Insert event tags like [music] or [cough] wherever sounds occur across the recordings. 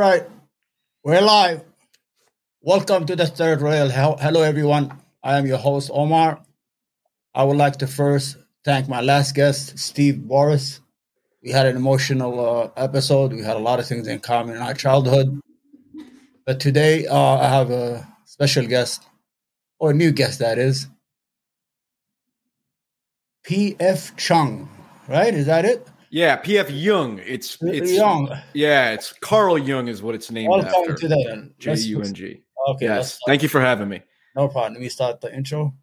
Right, we're live. Welcome to the third rail. Hello, everyone. I am your host, Omar. I would like to first thank my last guest, Steve Boris. We had an emotional uh, episode. We had a lot of things in common in our childhood. But today, uh, I have a special guest, or a new guest, that is. P.F. Chung, right? Is that it? Yeah, P.F. Jung. It's it's Young. Yeah, it's Carl Jung is what it's named Welcome after. to that. J U N G. Okay. Yes. Thank you for having me. No problem. Let me start the intro.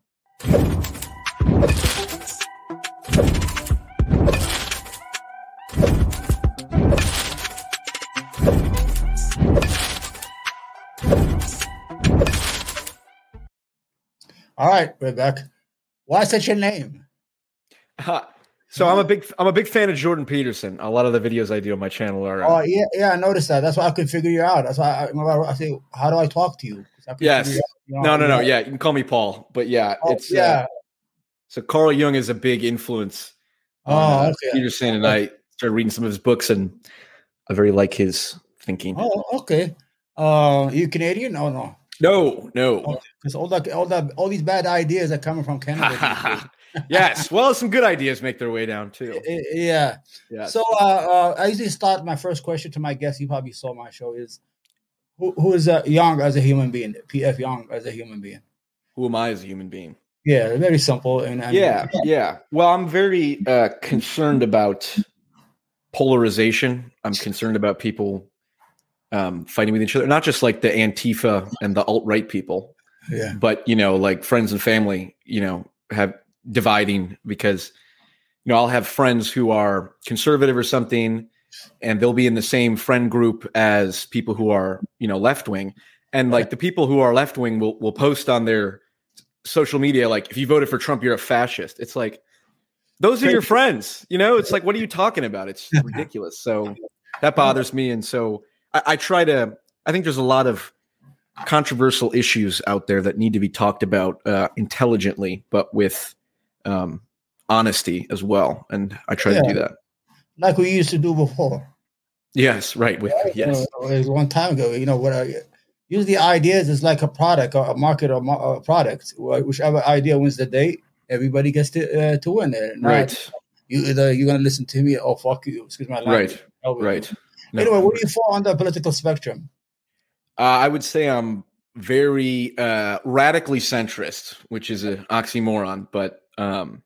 All right, we're back. Why such a name? So I'm a big I'm a big fan of Jordan Peterson. A lot of the videos I do on my channel are. uh, Oh yeah, yeah, I noticed that. That's why I could figure you out. That's why I, remember I say, how do I talk to you? I Yes. you know, no, no, no. Yeah, you can call me Paul. But yeah, Oh, it's uh, yeah. so Carl Jung is a big influence. Oh, on, uh, okay. Peterson and I started reading some of his books, and I very like his thinking. Oh, okay. Uh, you Canadian? Oh no, No, no. because all that, all that, all these bad ideas are coming from Canada. [laughs] yes. Well, some good ideas make their way down too. Yeah. Yeah. So uh, uh, I usually start my first question to my guest. You probably saw my show is who, who is uh, Young as a human being? PF Young as a human being. Who am I as a human being? Yeah, very simple. And, and yeah, yeah. Well, I'm very uh, concerned about polarization. I'm concerned about people um, fighting with each other, not just like the Antifa and the alt right people, yeah, but you know, like friends and family. You know, have dividing because you know I'll have friends who are conservative or something, and they'll be in the same friend group as people who are you know left wing, and like the people who are left wing will will post on their social media like if you voted for Trump, you're a fascist. It's like those are your friends, you know. It's like what are you talking about? It's [laughs] ridiculous. So that bothers me, and so I, I try to. I think there's a lot of controversial issues out there that need to be talked about uh, intelligently, but with um, honesty as well. And I try to do that. like we used to do before. Yes, right. With yes, Uh, was one time ago. You know what? I, use the ideas is like a product or a market or a product. Whichever idea wins the day, everybody gets to uh, to win it. Not right, You either you're gonna listen to me or fuck you. Excuse my language. right, right. No. Anyway, where do you fall on the political spectrum? Uh, I would say I'm very uh, radically centrist, which is an oxymoron, but um,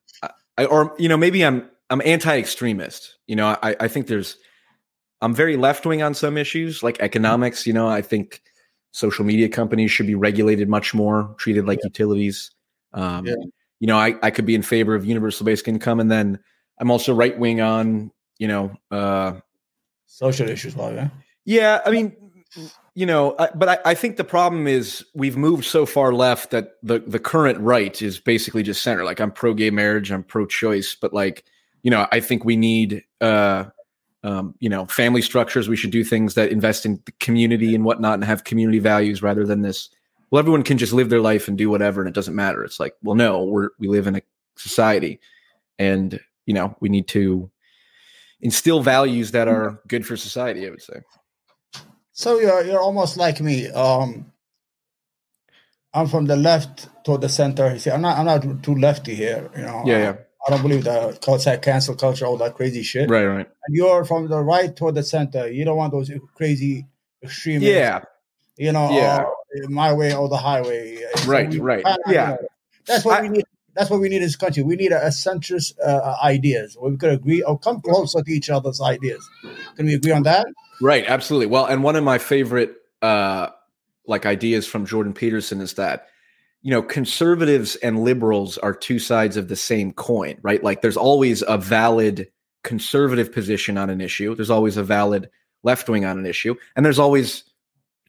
I, or you know maybe I'm I'm anti-extremist. You know, I, I think there's I'm very left wing on some issues like economics. You know, I think social media companies should be regulated much more, treated like utilities. Um, Yeah. You know, I, I could be in favor of universal basic income, and then I'm also right wing on you know uh, Social issues, well, yeah. yeah, I mean, you know, I, but I, I think the problem is we've moved so far left that the the current right is basically just center. Like I'm pro gay marriage, I'm pro choice, but like you know, I think we need uh, um, you know family structures. We should do things that invest in the community and whatnot, and have community values rather than this. Well, everyone can just live their life and do whatever, and it doesn't matter. It's like, well, no, we're we live in a society, and you know, we need to instill values that are good for society. I would say. So you're you're almost like me. Um, I'm from the left toward the center. You see, I'm not I'm not too lefty here. You know. Yeah, I, yeah. I don't believe the culture, cancel culture, all that crazy shit. Right, right. And you're from the right toward the center. You don't want those crazy extremists. Yeah, You know. Yeah. uh, my way or the highway. So Right, we right. kinda, you Yeah. know, that's what I- we need. That's what we need in this country. We need a, a centrist uh, ideas where we could agree or come closer to each other's ideas. Can we agree on that? right, absolutely. Well, and one of my favorite uh like ideas from Jordan Peterson is that you know, conservatives and liberals are two sides of the same coin, right? Like there's always a valid conservative position on an issue. There's always a valid left wing on an issue, and there's always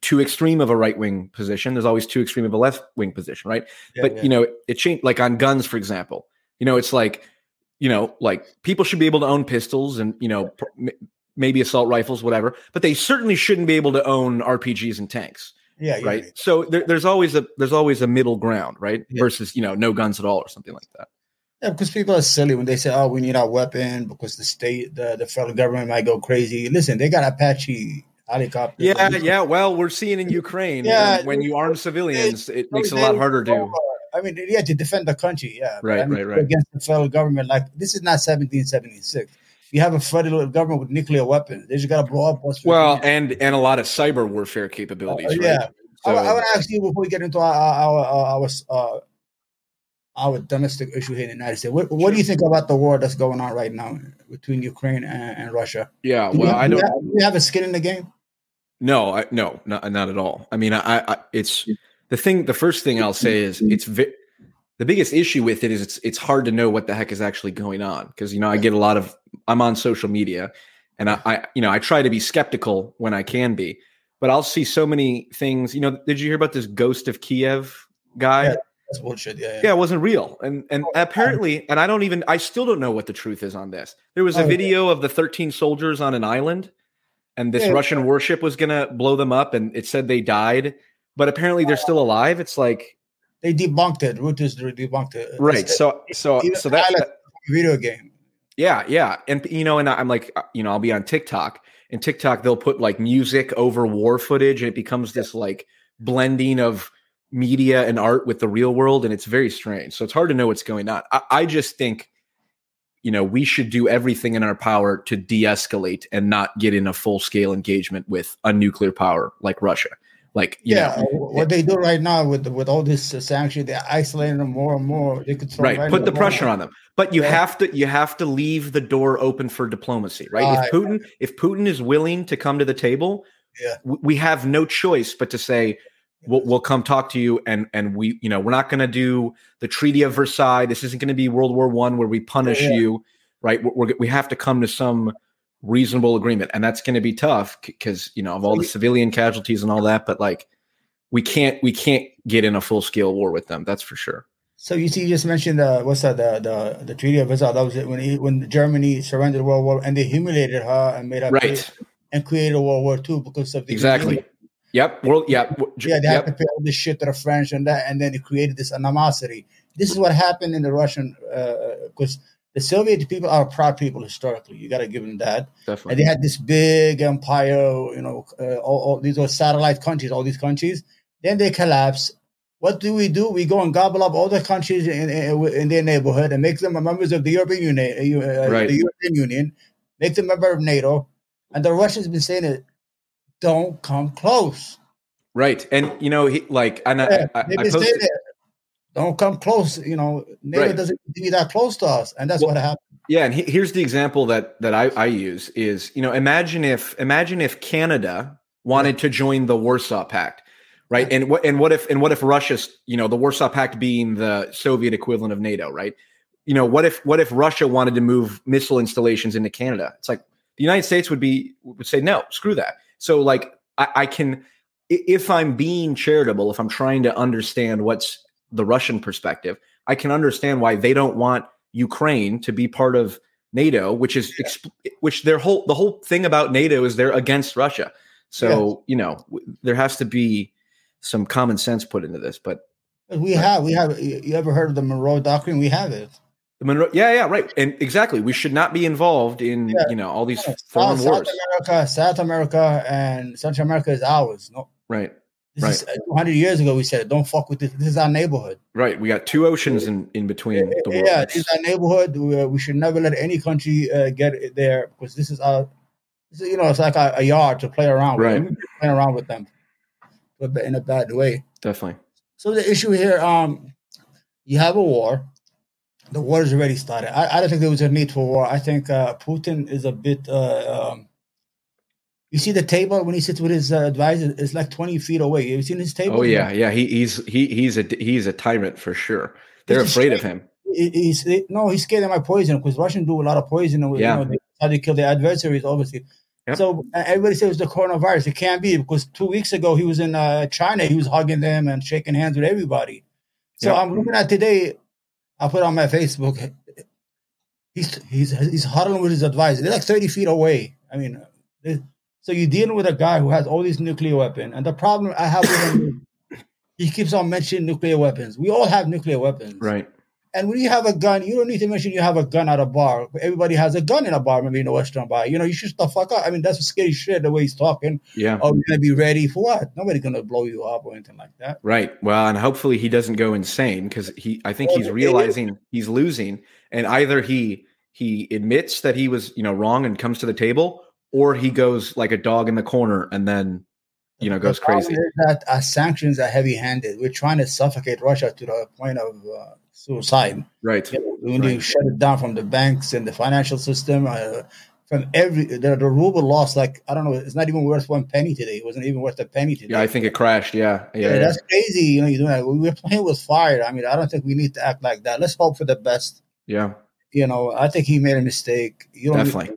too extreme of a right wing position. There's always too extreme of a left wing position, right? Yeah, but yeah. you know it changed like on guns for example you know it's like you know like people should be able to own pistols and you know m- maybe assault rifles whatever but they certainly shouldn't be able to own rpgs and tanks yeah, yeah, right so there, there's always a there's always a middle ground right versus you know no guns at all or something like that Yeah, because people are silly when they say, "Oh, we need our weapon because the state, the, the federal government might go crazy." Listen, they got Apache helicopters. Yeah, yeah. Well, we're seeing in Ukraine. Yeah, when, you arm civilians, it they- makes it a lot harder to. I mean, yeah, to defend the country, yeah. But Right, I mean, right, right. Against the federal government, like this is not 1776. You have a federal government with nuclear weapons. They just got to blow up what's Well, and and a lot of cyber warfare capabilities. Uh, right? yeah. I, So- I want to ask you before we get into our our our, our, uh, our domestic issue here in the United States. What, what do you think about the war that's going on right now between Ukraine and, and Russia? yeah. Do you- Well, I do you don't. have, do you have a skin in the game? No, I, no, not, not at all. I mean, I, I, it's the thing. The first thing I'll say is mm-hmm. it's vi- the biggest issue with it is it's it's hard to know what the heck is actually going on because you know I get a lot of I'm on social media and I, I you know I try to be skeptical when I can be, but I'll see so many things. You know, did you hear about this Ghost of Kiev guy? Yeah. That's bullshit. Yeah, yeah. yeah, it wasn't real. And and Oh, apparently, and I don't even I still don't know what the truth is on this. There was a Oh, yeah. video of the 13 soldiers on an island and this Yeah. Russian warship was going to blow them up and it said they died, but apparently they're still alive. It's like They debunked it. Reuters debunked it. right. So so so that, that- video game. yeah, yeah. And you know and I'm like uh, you know, I'll be on TikTok and TikTok they'll put like music over war footage and it becomes this like blending of media and art with the real world and it's very strange so it's hard to know what's going on i, I just think you know we should do everything in our power to de-escalate and not get in a full-scale engagement with a nuclear power like russia like you Yeah, know what they do right now with with all this uh, sanction, they're isolating them more and more. They could right right put the more- pressure on them but you Yeah. have to you have to leave the door open for diplomacy right Right. if putin if putin is willing to come to the table Yeah. we have no choice but to say we'll, we'll come talk to you and and we you know we're not going to do the treaty of versailles. This isn't going to be world war one where we punish Yeah. you right? We're, we're, we have to come to some reasonable agreement and that's going to be tough because you know of all the civilian casualties and all that but like we can't we can't get in a full scale war with them that's for sure. So you see, you just mentioned the what's that the the, the Treaty of Versailles. That was it. When he, when Germany surrendered World War and they humiliated her and made her right. and created World War II because of the exactly yep world yep Yeah, they had yep to pay all this shit to the French and that, and then it created this animosity. This is what happened in the Russian because the Soviet people are proud people historically. You got to give them that. definitely And they had this big empire, you know, uh, all, all these are satellite countries, all these countries. Then they collapse. What do we do? We go and gobble up all the countries in, in, in their neighborhood and make them members of the European Union, uh, Right. the European Union, make them member of NATO. And the Russians been saying it, don't come close. right and you know he like and Yeah, I, I, I posted. Don't come close. You know, NATO Right. doesn't be that close to us, and that's Well, what happened. Yeah, and he, here's the example that that I, I use is you know imagine if imagine if Canada wanted to join the Warsaw Pact, right? And what and what if and what if Russia's you know, the Warsaw Pact being the Soviet equivalent of NATO, right? You know, what if what if Russia wanted to move missile installations into Canada? It's like the United States would be would say no, screw that. So like I, I can if I'm being charitable, if I'm trying to understand what's the Russian perspective, I can understand why they don't want Ukraine to be part of NATO, which is exp- which their whole the whole thing about NATO is they're against Russia. So you know w- there has to be some common sense put into this. But We have, we have. You you ever heard of the Monroe Doctrine? We have it. Monroe, yeah, yeah, right, and exactly, we should not be involved in Yeah. you know all these South, foreign South wars. America, South America, and Central America is ours. No, Right, this is 200 years ago. We said, "Don't fuck with this. This is our neighborhood." right. We got two oceans in in between the world. yeah, this is our neighborhood. We, we should never let any country uh, get it there because this is our. This is, you know, it's like a, a yard to play around with. Right. We play around with them, but in a bad way. Definitely. So the issue here, um, you have a war. The war has already started. I, I don't think there was a need for war. I think uh, Putin is a bit. Uh, um, you see the table when he sits with his uh, advisor, it's like twenty feet away. Have you seen his table? Oh yeah, yeah. He, he's he he's a he's a tyrant for sure. They're afraid of him. He- he's he- no, he's scared of my poison because Russians do a lot of poison. and, Yeah. You know, they try to kill their adversaries, obviously. Yep. So uh, everybody says it was the coronavirus. It can't be because two weeks ago he was in uh, China. He was hugging them and shaking hands with everybody. So Yep. I'm looking at today. I put on my Facebook. He's he's he's huddling with his advisor. They're like 30 feet away. I mean, they- so you're dealing with a guy who has all these nuclear weapons, and the problem I have with him, he keeps on mentioning nuclear weapons. We all have nuclear weapons, Right. And when you have a gun, you don't need to mention you have a gun at a bar. Everybody has a gun in a bar, maybe in a Western bar. You know, you should the fuck up. I mean, that's a scary shit the way he's talking. Yeah. Oh, you're gonna be ready for what? Nobody's gonna blow you up or anything like that. Right. Well, and hopefully he doesn't go insane because he. I think Well, he's realizing he's losing, and either he he admits that he was you know wrong and comes to the table, or he goes like a dog in the corner and then you know goes crazy. that our sanctions are heavy-handed. We're trying to suffocate Russia to the point of uh, suicide. Right. You know, when you shut it down from the banks and the financial system, uh, from every the, the ruble lost like I don't know, it's not even worth one penny today. It wasn't even worth a penny today. Yeah, I think it crashed. Yeah. Yeah. Yeah, yeah. that's crazy. You know, you're doing that. We're playing with fire. I mean, I don't think we need to act like that. Let's hope for the best. yeah. You know, I think he made a mistake. You Definitely.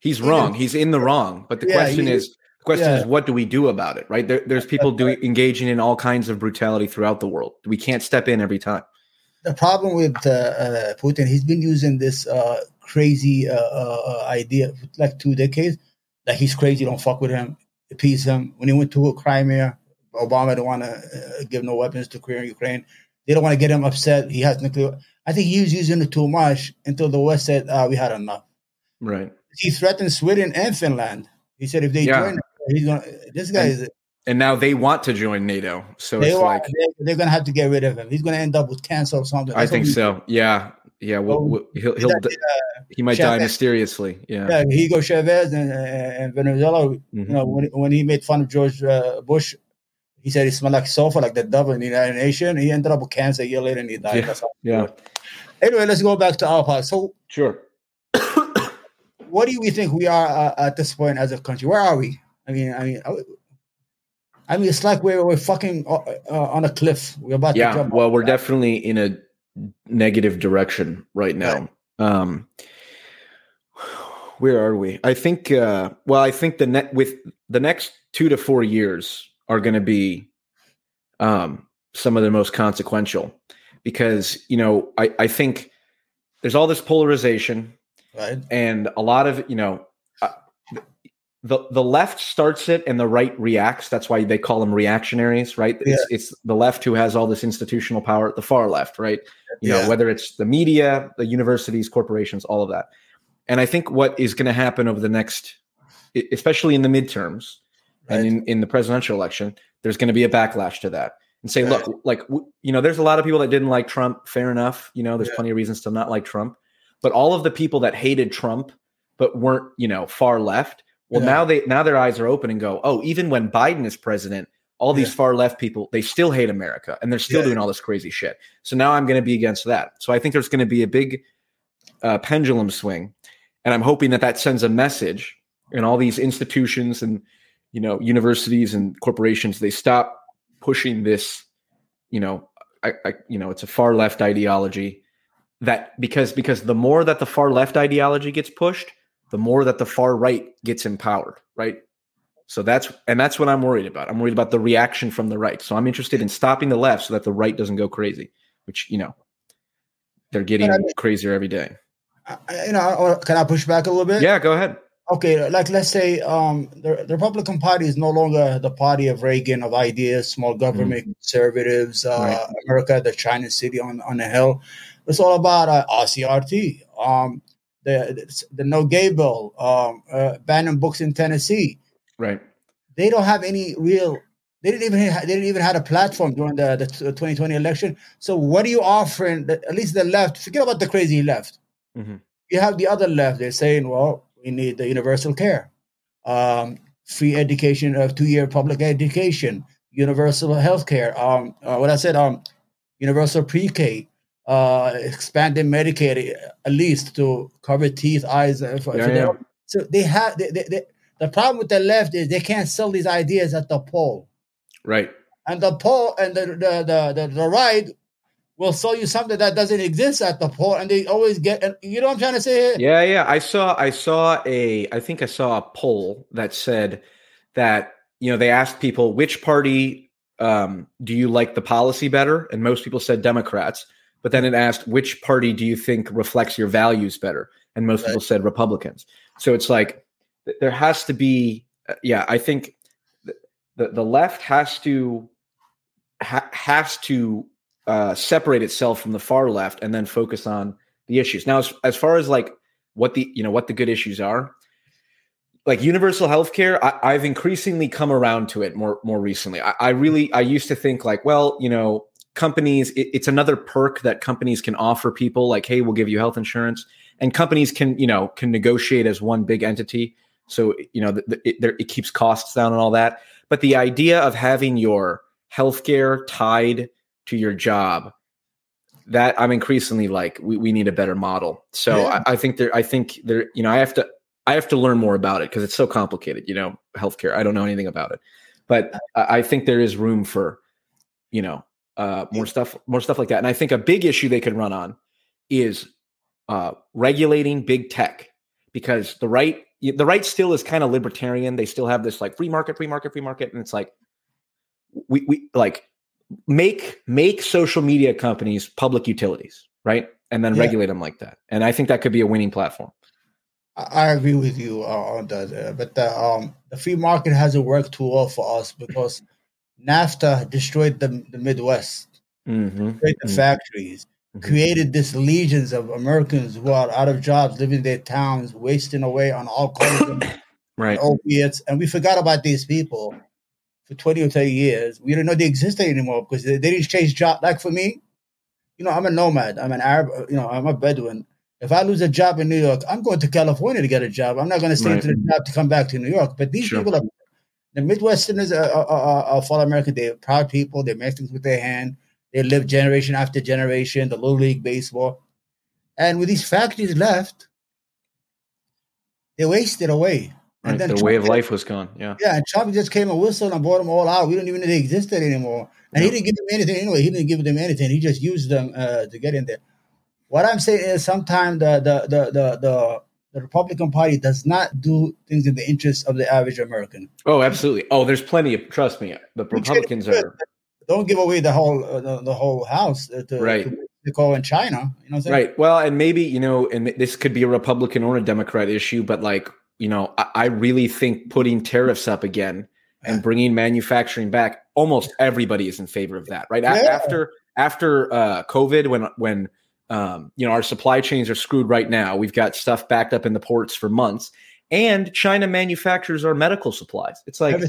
He's wrong. He's in the wrong. But the Yeah, question he- is, the question yeah. is, what do we do about it? Right? There, there's people doing engaging in all kinds of brutality throughout the world. We can't step in every time. The problem with uh, uh, Putin, he's been using this uh, crazy uh, uh, idea for like two decades that he's crazy. Don't fuck with him, appease him. When he went to Crimea, Obama don't want to uh, give no weapons to Korea and Ukraine. They don't want to get him upset. He has nuclear. I think he was using it too much until the West said uh, we had enough. Right. He threatened Sweden and Finland. He said if they Yeah. join, he's gonna. This guy is. And now they want to join NATO. So They it's want, like, they, they're gonna have to get rid of him. He's gonna end up with cancer or something. I think so. Yeah. Yeah. We'll, we'll, he'll, he'll, That, uh, he might die mysteriously. Yeah. Yeah, Hugo Chavez and, and Venezuela. You Mhm. know, when, when he made fun of George uh, Bush, he said he smelled like sulfur, like the devil in the United Nations. He ended up with cancer a year later and he died. Yeah, That's Yeah. Anyway, let's go back to our part. So, Sure. [coughs] what do we think we are uh, at this point as a country? Where are we? I mean, I mean, I- mean, it's like we're we're fucking uh, uh, on a cliff. We're about to Yeah. jump. Well, we're that. definitely in a negative direction right now. Um, where are we? I think. Uh, well, I think the net with the next two to four years are going to be um, some of the most consequential because you know I, I think there's all this polarization right. and a lot of you know the the left starts it and the right reacts. That's why they call them reactionaries right? It's, it's the left who has all this institutional power the far left right? You Yeah. know whether it's the media the universities corporations all of that. And i think what is going to happen over the next especially in the midterms and in, in the presidential election there's going to be a backlash to that and say Right. look like w- you know there's a lot of people that didn't like trump fair enough you know there's Yeah. plenty of reasons to not like trump. But all of the people that hated trump but weren't you know far left well Yeah. now they now their eyes are open and go oh even when biden is president all these Yeah. far left people they still hate america and they're still Yeah. doing all this crazy shit so now i'm going to be against that so i think there's going to be a big uh, pendulum swing and i'm hoping that that sends a message in all these institutions and you know universities and corporations they stop pushing this you know I, I you know it's a far left ideology that because because the more that the far left ideology gets pushed the more that the far right gets empowered right? So that's and that's what i'm worried about. I'm worried about the reaction from the right. So i'm interested in stopping the left so that the right doesn't go crazy which you know they're getting I mean- crazier every day. I- you know, can I push back a little bit? yeah go ahead. Okay, like let's say um, the, the Republican Party is no longer the party of Reagan of ideas, small government, conservatives, uh, Right. America, the China city on on the hill. It's all about uh, RCRT, um, the the no gay bill, um, uh, banning books in Tennessee. right They don't have any real. They didn't even ha- they didn't even have a platform during the, the 2020 election. So what are you offering? The, at least the left. Forget about the crazy left Mhm. you have the other left. They're saying, well, we need the universal care, um, free education, of two-year public education, universal health care. Um, uh, what I said, um, universal pre-K, uh, expanded Medicaid at least to cover teeth, eyes. Uh, for, Yeah, for yeah. them. So they have they, they, they, the problem with the left is they can't sell these ideas at the poll, right and the poll and the the the, the, the right will sell you something that doesn't exist at the poll, and they always get. And you know what I'm trying to say? Here? Yeah, yeah. I saw I saw a I think I saw a poll that said that, you know, they asked people which party um, do you like the policy better? And most people said Democrats. But then it asked which party do you think reflects your values better? And most Right. people said Republicans. So it's like there has to be uh, yeah, I think the the left has to ha- has to uh, separate itself from the far left and then focus on the issues. Now, as, as far as like what the you know what the good issues are, like universal healthcare, I, I've increasingly come around to it more more recently. I, I really I used to think like, well, you know, companies it, it's another perk that companies can offer people like, hey, we'll give you health insurance, and companies can you know can negotiate as one big entity. So you know the, the, it, there, it keeps costs down and all that. But the idea of having your healthcare tied to your job that i'm increasingly like we, we need a better model so yeah. I, I, think there i think there you know i have to i have to learn more about it because it's so complicated you know healthcare i don't know anything about it but I, I think there is room for you know uh, more stuff more stuff like that and i think a big issue they could run on is uh, regulating big tech because the right the right still is kind of libertarian they still have this like free market free market free market and it's like we, we like make make social media companies public utilities, right? And then yeah. regulate them like that. And I think that could be a winning platform. I agree with you uh, on that, uh, but the, um, the free market hasn't worked too well for us because NAFTA destroyed the, the Midwest, mm-hmm. destroyed the mm-hmm. factories, mm-hmm. created this legions of Americans who are out of jobs, living in their towns, wasting away on alcohol, [coughs] right. opiates, and we forgot about these people for 20 or 30 years. We don't know they existed anymore because they, they didn't change job. Like for me, you know, I'm a nomad. I'm an Arab, you know, I'm a Bedouin. If I lose a job in New York, I'm going to California to get a job. I'm not going to stay right. to the job to come back to New York. But these sure. people are, the Midwesterners are, are, are, are American. They're proud people. They make things with their hand. They live generation after generation, the Little League Baseball. And with these factories left, they wasted away. And then the way of life was gone. Yeah. Yeah. And Trump just came and whistled and bought them all out. We don't even know they existed anymore. And he didn't give them anything anyway. He didn't give them anything. He just used them uh, to get in there. What I'm saying is sometimes the, the, the, the, the, the Republican Party does not do things in the interest of the average American. Oh, absolutely. Oh, there's plenty of, trust me, the Republicans are. Don't give away the whole uh, the, the, whole house to, right. to, go in China. You know Right. Well, and maybe, you know, and this could be a Republican or a Democrat issue, but like you know, I, I really think putting tariffs up again and bringing manufacturing back, almost everybody is in favor of that, right? Yeah. After after uh, COVID, when when um, you know our supply chains are screwed right now, we've got stuff backed up in the ports for months, and China manufactures our medical supplies. It's like,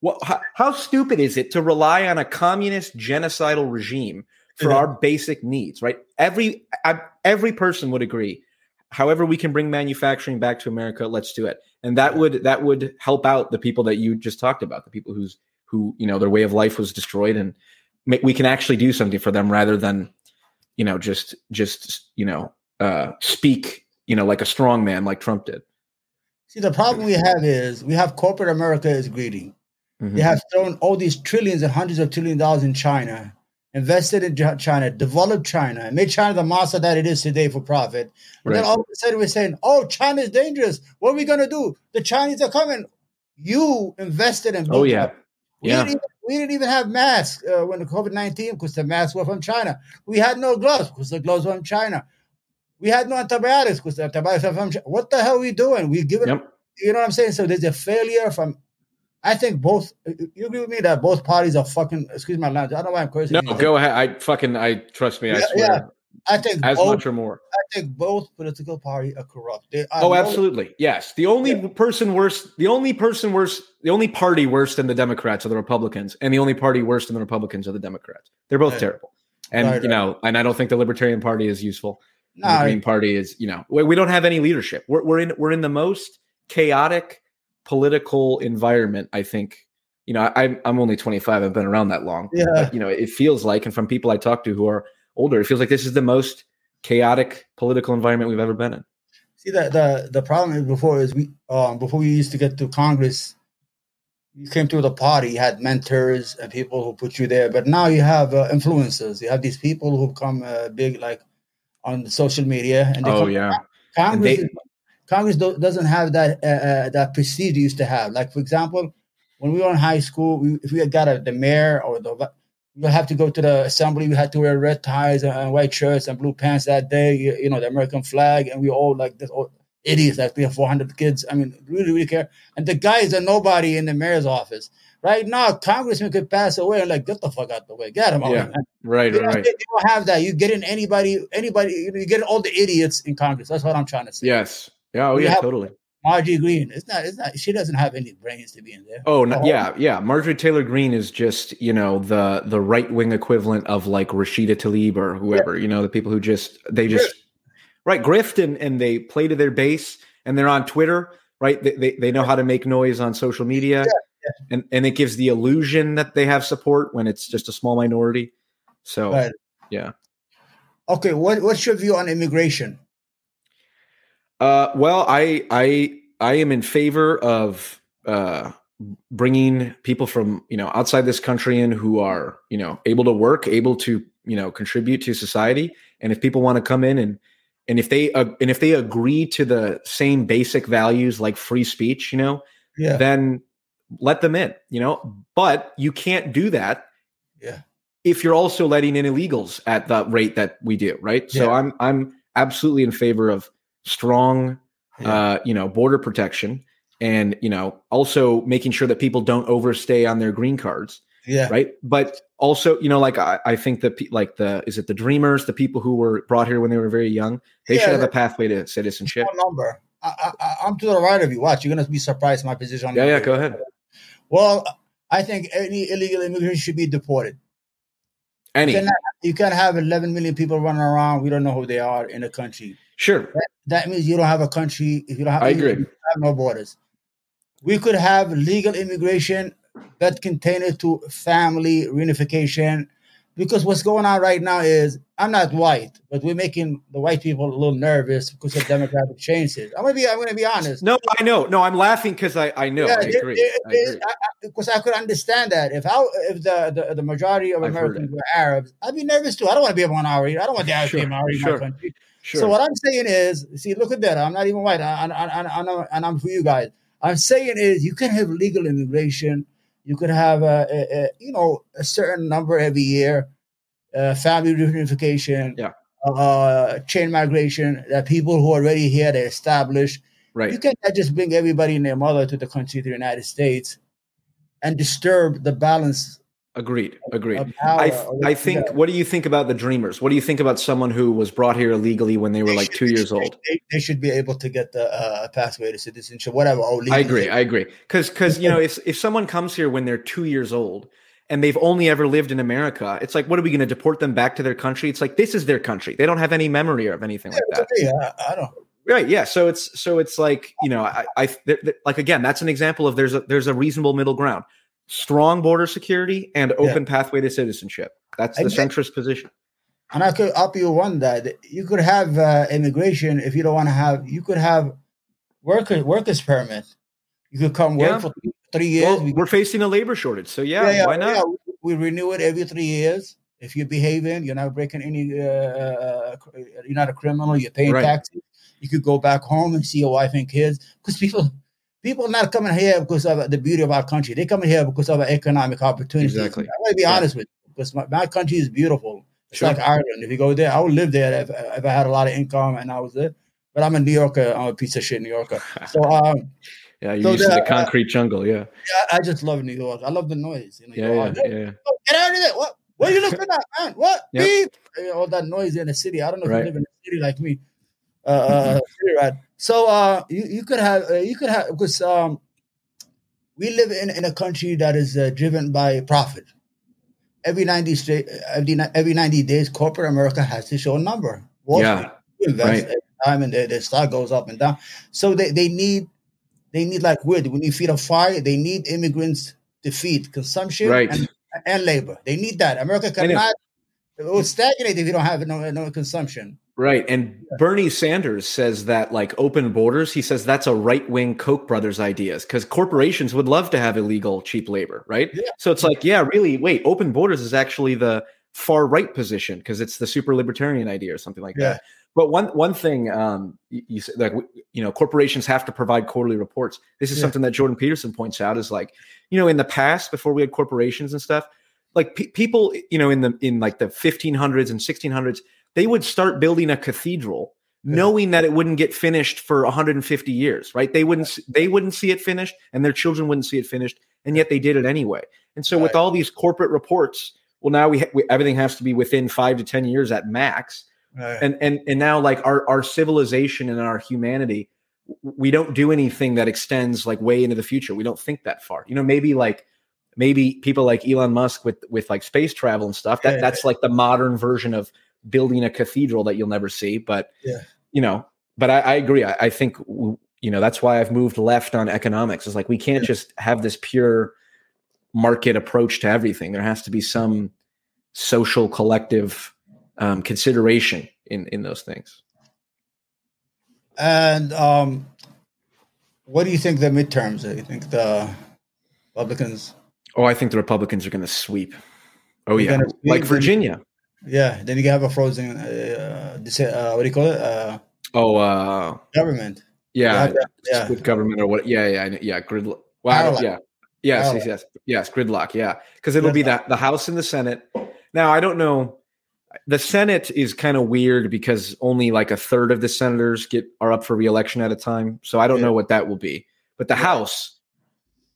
what? How, how stupid is it to rely on a communist genocidal regime for yeah. our basic needs? Right? Every I, every person would agree however we can bring manufacturing back to America, let's do it. And that would that would help out the people that you just talked about, the people who's who you know their way of life was destroyed, and we can actually do something for them rather than you know just just you know uh, speak you know like a strong man like Trump did. See, the problem we have is we have corporate America is greedy. Mm-hmm. They have thrown all these trillions and hundreds of trillion dollars in China invested in China, developed China, made China the monster that it is today for profit. And right. then all of a sudden we're saying, oh, China is dangerous. What are we going to do? The Chinese are coming. You invested in. Oh, yeah. We, yeah. Didn't even, we didn't even have masks uh, when the COVID 19 because the masks were from China. We had no gloves because the gloves were from China. We had no antibiotics because the antibiotics were from China. What the hell are we doing? We give it, yep. you know what I'm saying? So there's a failure from I think both. You agree with me that both parties are fucking. Excuse my language. I don't know why I'm cursing. No, go ahead. I fucking. I trust me. I swear. Yeah. I think as both, much or more. I think both political parties are corrupt. They, oh, absolutely. Yes. The only yeah. person worse. The only person worse. The only party worse than the Democrats are the Republicans, and the only party worse than the Republicans are the Democrats. They're both terrible. And right, you know, and I don't think the Libertarian Party is useful. No, the Green Party is. You know, we, we don't have any leadership. We're, we're in. We're in the most chaotic political environment, I think, you know, I, I'm only 25. I've been around that long. Yeah. But, you know, it feels like, and from people I talk to who are older, it feels like this is the most chaotic political environment we've ever been in. See, the the, the problem is before is we um, before we used to get to Congress, you came through the party, you had mentors and people who put you there. But now you have uh, influencers. You have these people who come uh, big, like on social media. And oh yeah, Congress. They, Congress do, doesn't have that uh, uh, that prestige used to have. Like for example, when we were in high school, we, if we had got a, the mayor or the we have to go to the assembly. We had to wear red ties and, white shirts and blue pants that day. You, you, know the American flag, and we all like this. All, idiots like they have 400 kids. I mean, really, really care. And the guys is a nobody in the mayor's office. Right now, congressman could pass away and like get the fuck out the way, get him out. Yeah, right, You, know, right. they don't have that. You get in anybody, anybody. You, know, you get all the idiots in Congress. That's what I'm trying to say. Yes. Yeah. Oh, We yeah. have- Totally. Margie Greene. It's not. It's not. She doesn't have any brains to be in there. Oh, no, yeah, yeah. Marjorie Taylor Greene is just you know the the right wing equivalent of like Rashida Tlaib or whoever. You know the people who just they just right grift and and they play to their base and they're on Twitter. Right, they they, they know how to make noise on social media, and and it gives the illusion that they have support when it's just a small minority. So Right. yeah. Okay. What What's your view on immigration? Uh, well, I I I am in favor of uh, bringing people from you know outside this country in who are you know able to work, able to you know contribute to society, and if people want to come in and and if they uh, and if they agree to the same basic values like free speech, you know, Yeah. then let them in. You know, but you can't do that. Yeah. If you're also letting in illegals at the rate that we do, right? So I'm I'm absolutely in favor of strong Yeah. uh, you know, border protection and, you know, also making sure that people don't overstay on their green cards, yeah. right? But also, you know, like I, I think that pe- like the is it the dreamers, the people who were brought here when they were very young, they Yeah, should have a pathway to citizenship. Number. I, I, I'm to the right of you. Watch, you're gonna be surprised my position. on Yeah, yeah, go ahead. Well, I think any illegal immigrant should be deported. Any. You cannot, you can't have 11 million people running around. We don't know who they are in a country. Sure. That means you don't have a country. If you don't have, I agree. have no borders. We could have legal immigration that contain to family reunification. Because what's going on right now is I'm not white, but we're making the white people a little nervous because of demographic changes. I'm gonna be I'm gonna be honest. No, I know. No, I'm laughing because I, I know. I it- agree. it- I I- I- because I could understand that if I, if the, the, the majority of I've Americans were Arabs, I'd be nervous too. I don't want to be a minority. I don't want the Arabs to be a Sure, minority in sure. my country. Sure. So what I'm saying is, see, look at that. I'm not even white. I, I, I, I know, and I'm for you guys. I'm saying is, you can have legal immigration. You could have a, a, a you know a certain number every year, uh, family reunification, Yeah. uh, chain migration. That people who are already here, they established. You right. can't just bring everybody and their mother to the country, the United States, and disturb the balance Agreed. Agreed. I, I think. What do you think about the dreamers? What do you think about someone who was brought here illegally when they were like two years old? They, they should be able to get the uh, pathway to citizenship, whatever. Or I agree. I agree. Because because you know if if someone comes here when they're two years old and they've only ever lived in America, it's like what are we going to deport them back to their country? It's like this is their country. They don't have any memory of anything like that. Yeah, I, I don't. Right. Yeah. So it's so it's like you know I, I th- th- like again that's an example of there's a there's a reasonable middle ground, strong border security and open pathway to citizenship. That's the centrist position. And I could up you one that you could have uh, immigration if you don't want to have. You could have worker workers permit. You could come work Yeah. for three, three years. Well, we're facing a labor shortage, so yeah, why not? we renew it every three years. If you're behaving, you're not breaking any. Uh, uh, you're not a criminal. You're paying Right. taxes. You could go back home and see your wife and kids. Because people, people are not coming here because of the beauty of our country. They're coming here because of our economic opportunities. Exactly. I want to be Yeah. honest with you because my, my country is beautiful. It's Sure. like Ireland. If you go there, I would live there if, if I had a lot of income and I was there. But I'm a New Yorker. I'm a piece of shit New Yorker. So [laughs] um, yeah, you're so used to the, uh, concrete jungle. Yeah. I, I just love New York. I love the noise. You know, Yeah. Yeah. out Yeah. "Oh, get out of there. What? What are you looking at, man? What? Yep. Beep. All that noise in the city. I don't know if Right. you live in a city like me. Uh, uh [laughs] city rat. So uh, you, you could have uh, you could have because um, we live in, in a country that is uh, driven by profit. Every ninety straight, every, every ninety days, corporate America has to show a number. Wall Yeah. Street invest Right. time, and their, their stock goes up and down. So they, they need they need like wood. When you feed a fire, they need immigrants to feed consumption Right. and, and labor. They need that. America cannot it will stagnate if you don't have no, no consumption. Right. And Bernie Sanders says that like open borders, he says that's a right wing Koch brothers ideas because corporations would love to have illegal cheap labor, right? Yeah. So it's like, yeah, really, wait, open borders is actually the far right position because it's the super libertarian idea or something like Yeah. that. But one one thing um, you, you said, like you know, corporations have to provide quarterly reports. This is Yeah. something that Jordan Peterson points out is like, you know, in the past before we had corporations and stuff, like pe- people, you know, in the in like the 1500s and 1600s, they would start building a cathedral knowing that it wouldn't get finished for 150 years, right? They wouldn't they wouldn't see it finished and their children wouldn't see it finished and yet they did it anyway. And so right. with all these corporate reports, well now we, we, everything has to be within 5 to 10 years at max. Right. And and and now like our our civilization and our humanity we don't do anything that extends like way into the future. We don't think that far. You know, maybe like maybe people like Elon Musk with with like space travel and stuff. That that's like the modern version of building a cathedral that you'll never see. But yeah you know, but I, I agree. I, I, think you know that's why I've moved left on economics. It's like we can't just have this pure market approach to everything. There has to be some social collective um, consideration in in those things. And um, what do you think the midterms? Do you think the Republicans? Oh, I think the Republicans are going to sweep. Oh yeah, like Virginia. Yeah, then you have a frozen. Uh, uh, what do you call it? Uh, oh, uh, government. Yeah, yeah, with government or what? Yeah, yeah, yeah. Gridlock. Wow. Yeah. Yes, yes, yes, yes. Gridlock. Yeah, because it'll be that the House and the Senate. Now I don't know. The Senate is kind of weird because only like a third of the senators get are up for reelection at a time. So I don't yeah. know what that will be. But the yeah. House,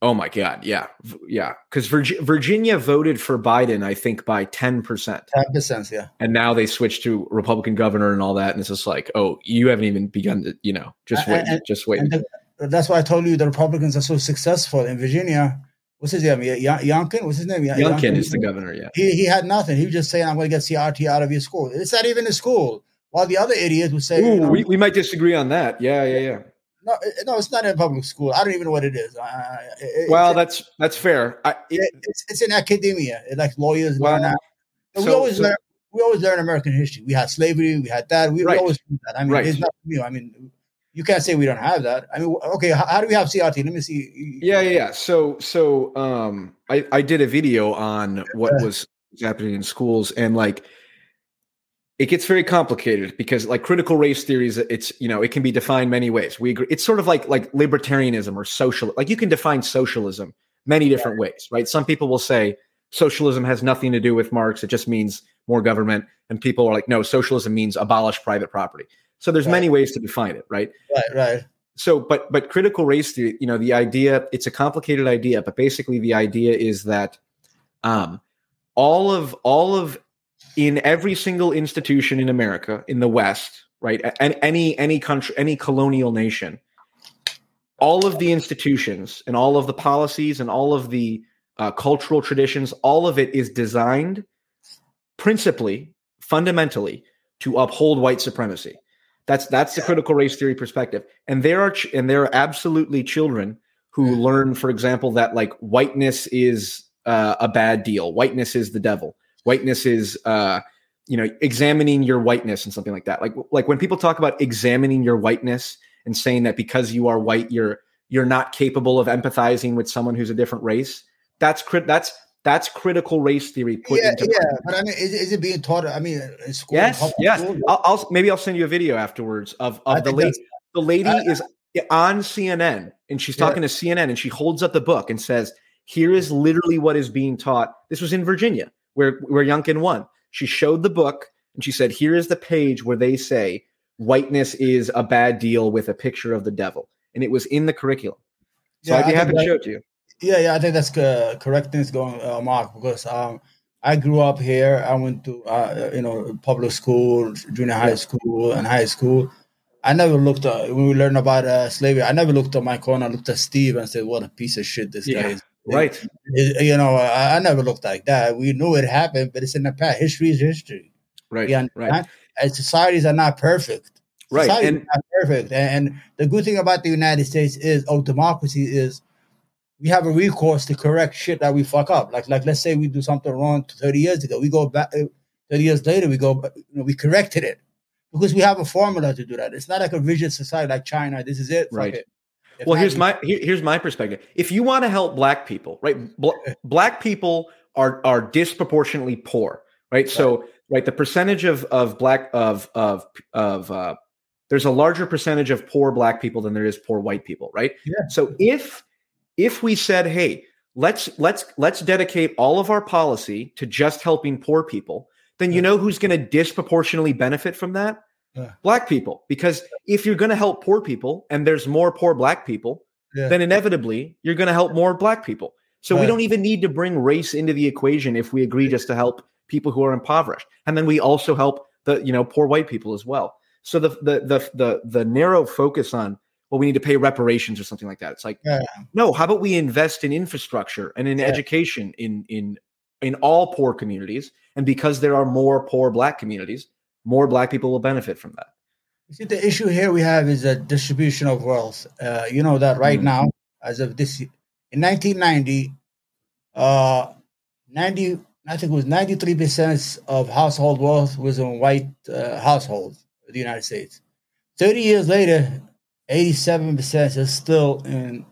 Oh my God. Yeah. Yeah. Because Virginia voted for Biden, I think, by 10%. 10%. Yeah. And now they switched to Republican governor and all that. And it's just like, oh, you haven't even begun to, you know, just wait. And, just wait. The, that's why I told you the Republicans are so successful in Virginia. What's his name? Youngkin? What's his name? Youngkin, Youngkin is the governor. Yeah. He, he had nothing. He was just saying, I'm going to get CRT out of your school. It's not even a school. While the other idiots would say, Ooh, you know, we, we might disagree on that. Yeah. Yeah. Yeah. No, no, it's not in public school. I don't even know what it is. Uh, it, well, that's that's fair. I, it, it's it's in academia, it, like lawyers well, learn. So, we always so, learn. We always learn American history. We had slavery. We had that. We, right. we always do that. I mean, right. it's not new. I mean, you can't say we don't have that. I mean, okay, how, how, do we have CRT? Let me see. Yeah, yeah, yeah. So, so um, I I did a video on what was happening in schools and like it gets very complicated because like critical race theories it's you know it can be defined many ways. We agree it's sort of like like libertarianism or social like you can define socialism many different ways right? Some people will say socialism has nothing to do with marx it just means more government and people are like no socialism means abolish private property. So there's right. many ways to define it right? Right right. So but but critical race theory you know the idea it's a complicated idea but basically the idea is that um all of all of in every single institution in America, in the West, right, and any any country, any colonial nation, all of the institutions and all of the policies and all of the uh, cultural traditions, all of it is designed principally, fundamentally, to uphold white supremacy. That's that's the critical race theory perspective. And there are ch- and there are absolutely children who learn, for example, that like whiteness is uh, a bad deal, whiteness is the devil whiteness is uh you know examining your whiteness and something like that. Like like when people talk about examining your whiteness and saying that because you are white you're you're not capable of empathizing with someone who's a different race that's crit that's that's critical race theory put yeah, into yeah but i mean is, is, it being taught i mean in school yes yes. school? I'll, I'll, maybe i'll send you a video afterwards of of the lady the lady I, is on cnn and she's talking yeah. to cnn and she holds up the book and says here is literally what is being taught. This was in virginia where where Youngkin won. She showed the book and she said, "Here is the page where they say whiteness is a bad deal with a picture of the devil," and it was in the curriculum. So yeah, I'd be happy to show it to you. Yeah, yeah, I think that's uh, correct things going, uh, Mark, because um, I grew up here. I went to uh, you know public school, junior high school, and high school. I never looked at when we learned about uh, slavery. I never looked at my corner. I looked at Steve and said, "What a piece of shit this yeah. guy is." Right. It, you know, I, I, never looked like that. We knew it happened, but it's in the past. History is history. Right. Yeah. Right. And societies are not perfect. Right. Societies and not perfect. And, and the good thing about the United States is, oh, democracy is we have a recourse to correct shit that we fuck up. Like, like let's say we do something wrong 30 years ago. We go back uh, 30 years later, we go, you know, we corrected it because we have a formula to do that. It's not like a rigid society like China. This is it. Right. It well, here's my here, here's my perspective. If you want to help black people, right? [laughs] black people are are disproportionately poor, right? right? So, right, the percentage of of black of of of uh, there's a larger percentage of poor black people than there is poor white people, right? Yeah. So if if we said, hey, let's let's let's dedicate all of our policy to just helping poor people, then you know who's going to disproportionately benefit from that? Yeah. black people because if you're going to help poor people and there's more poor black people Yeah. then inevitably you're going to help more black people. So we don't even need to bring race into the equation if we agree just to help people who are impoverished. And then we also help the you know poor white people as well. So the the the the, the narrow focus on well we need to pay reparations or something like that. It's like no how about we invest in infrastructure and in education in in in all poor communities? And because there are more poor black communities more black people will benefit from that You see, the issue here we have is a distribution of wealth. Uh, you know that right Mhm. now, as of this, in 1990, uh, 90, I think it was 93 percent of household wealth was in white uh, households in the United States. 30 years later, 87 percent is still in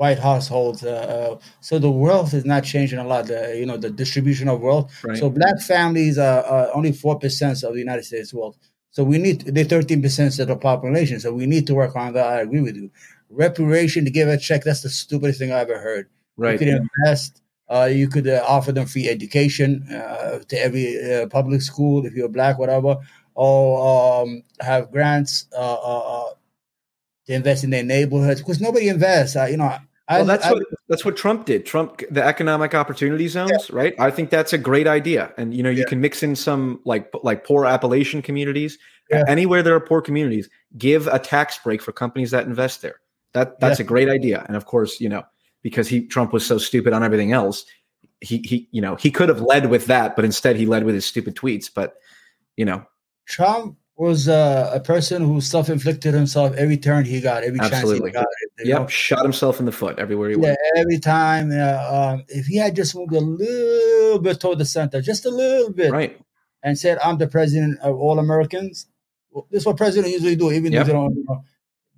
white households. Uh, uh, so the wealth is not changing a lot. The, you know, the distribution of wealth. right So black families are, are only four percent of the United States wealth. So we need they're thirteen percent of the population. So we need to work on that. I agree with you. Reparation to give a check. That's the stupidest thing I ever heard. right You could invest. Uh, you could uh, offer them free education uh, to every uh, public school if you're black, whatever, or um, have grants uh, uh, uh, to invest in their neighborhoods because nobody invests. Uh, you know, well, that's I- what that's what Trump did. Trump, the economic opportunity zones, right? I think that's a great idea, and you know, you Yeah. can mix in some like like poor Appalachian communities, Yeah. anywhere there are poor communities. Give a tax break for companies that invest there. That that's a great idea, and of course, you know, because he Trump was so stupid on everything else, he he you know he could have led with that, but instead he led with his stupid tweets. But you know, Trump was uh, a person who self-inflicted himself every turn he got, every Absolutely. chance he got. you yep, know? shot himself in the foot everywhere he Yeah, went. every time. Uh, um, if he had just moved a little bit toward the center, just a little bit, Right. and said, "I'm the president of all Americans," well, this is what presidents usually do, even Yep. though they don't. You know.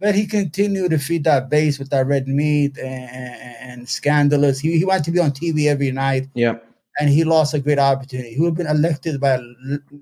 But he continued to feed that base with that red meat and, and, and scandalous. He, he wanted to be on TV every night, Yep. and he lost a great opportunity. He would have been elected by a,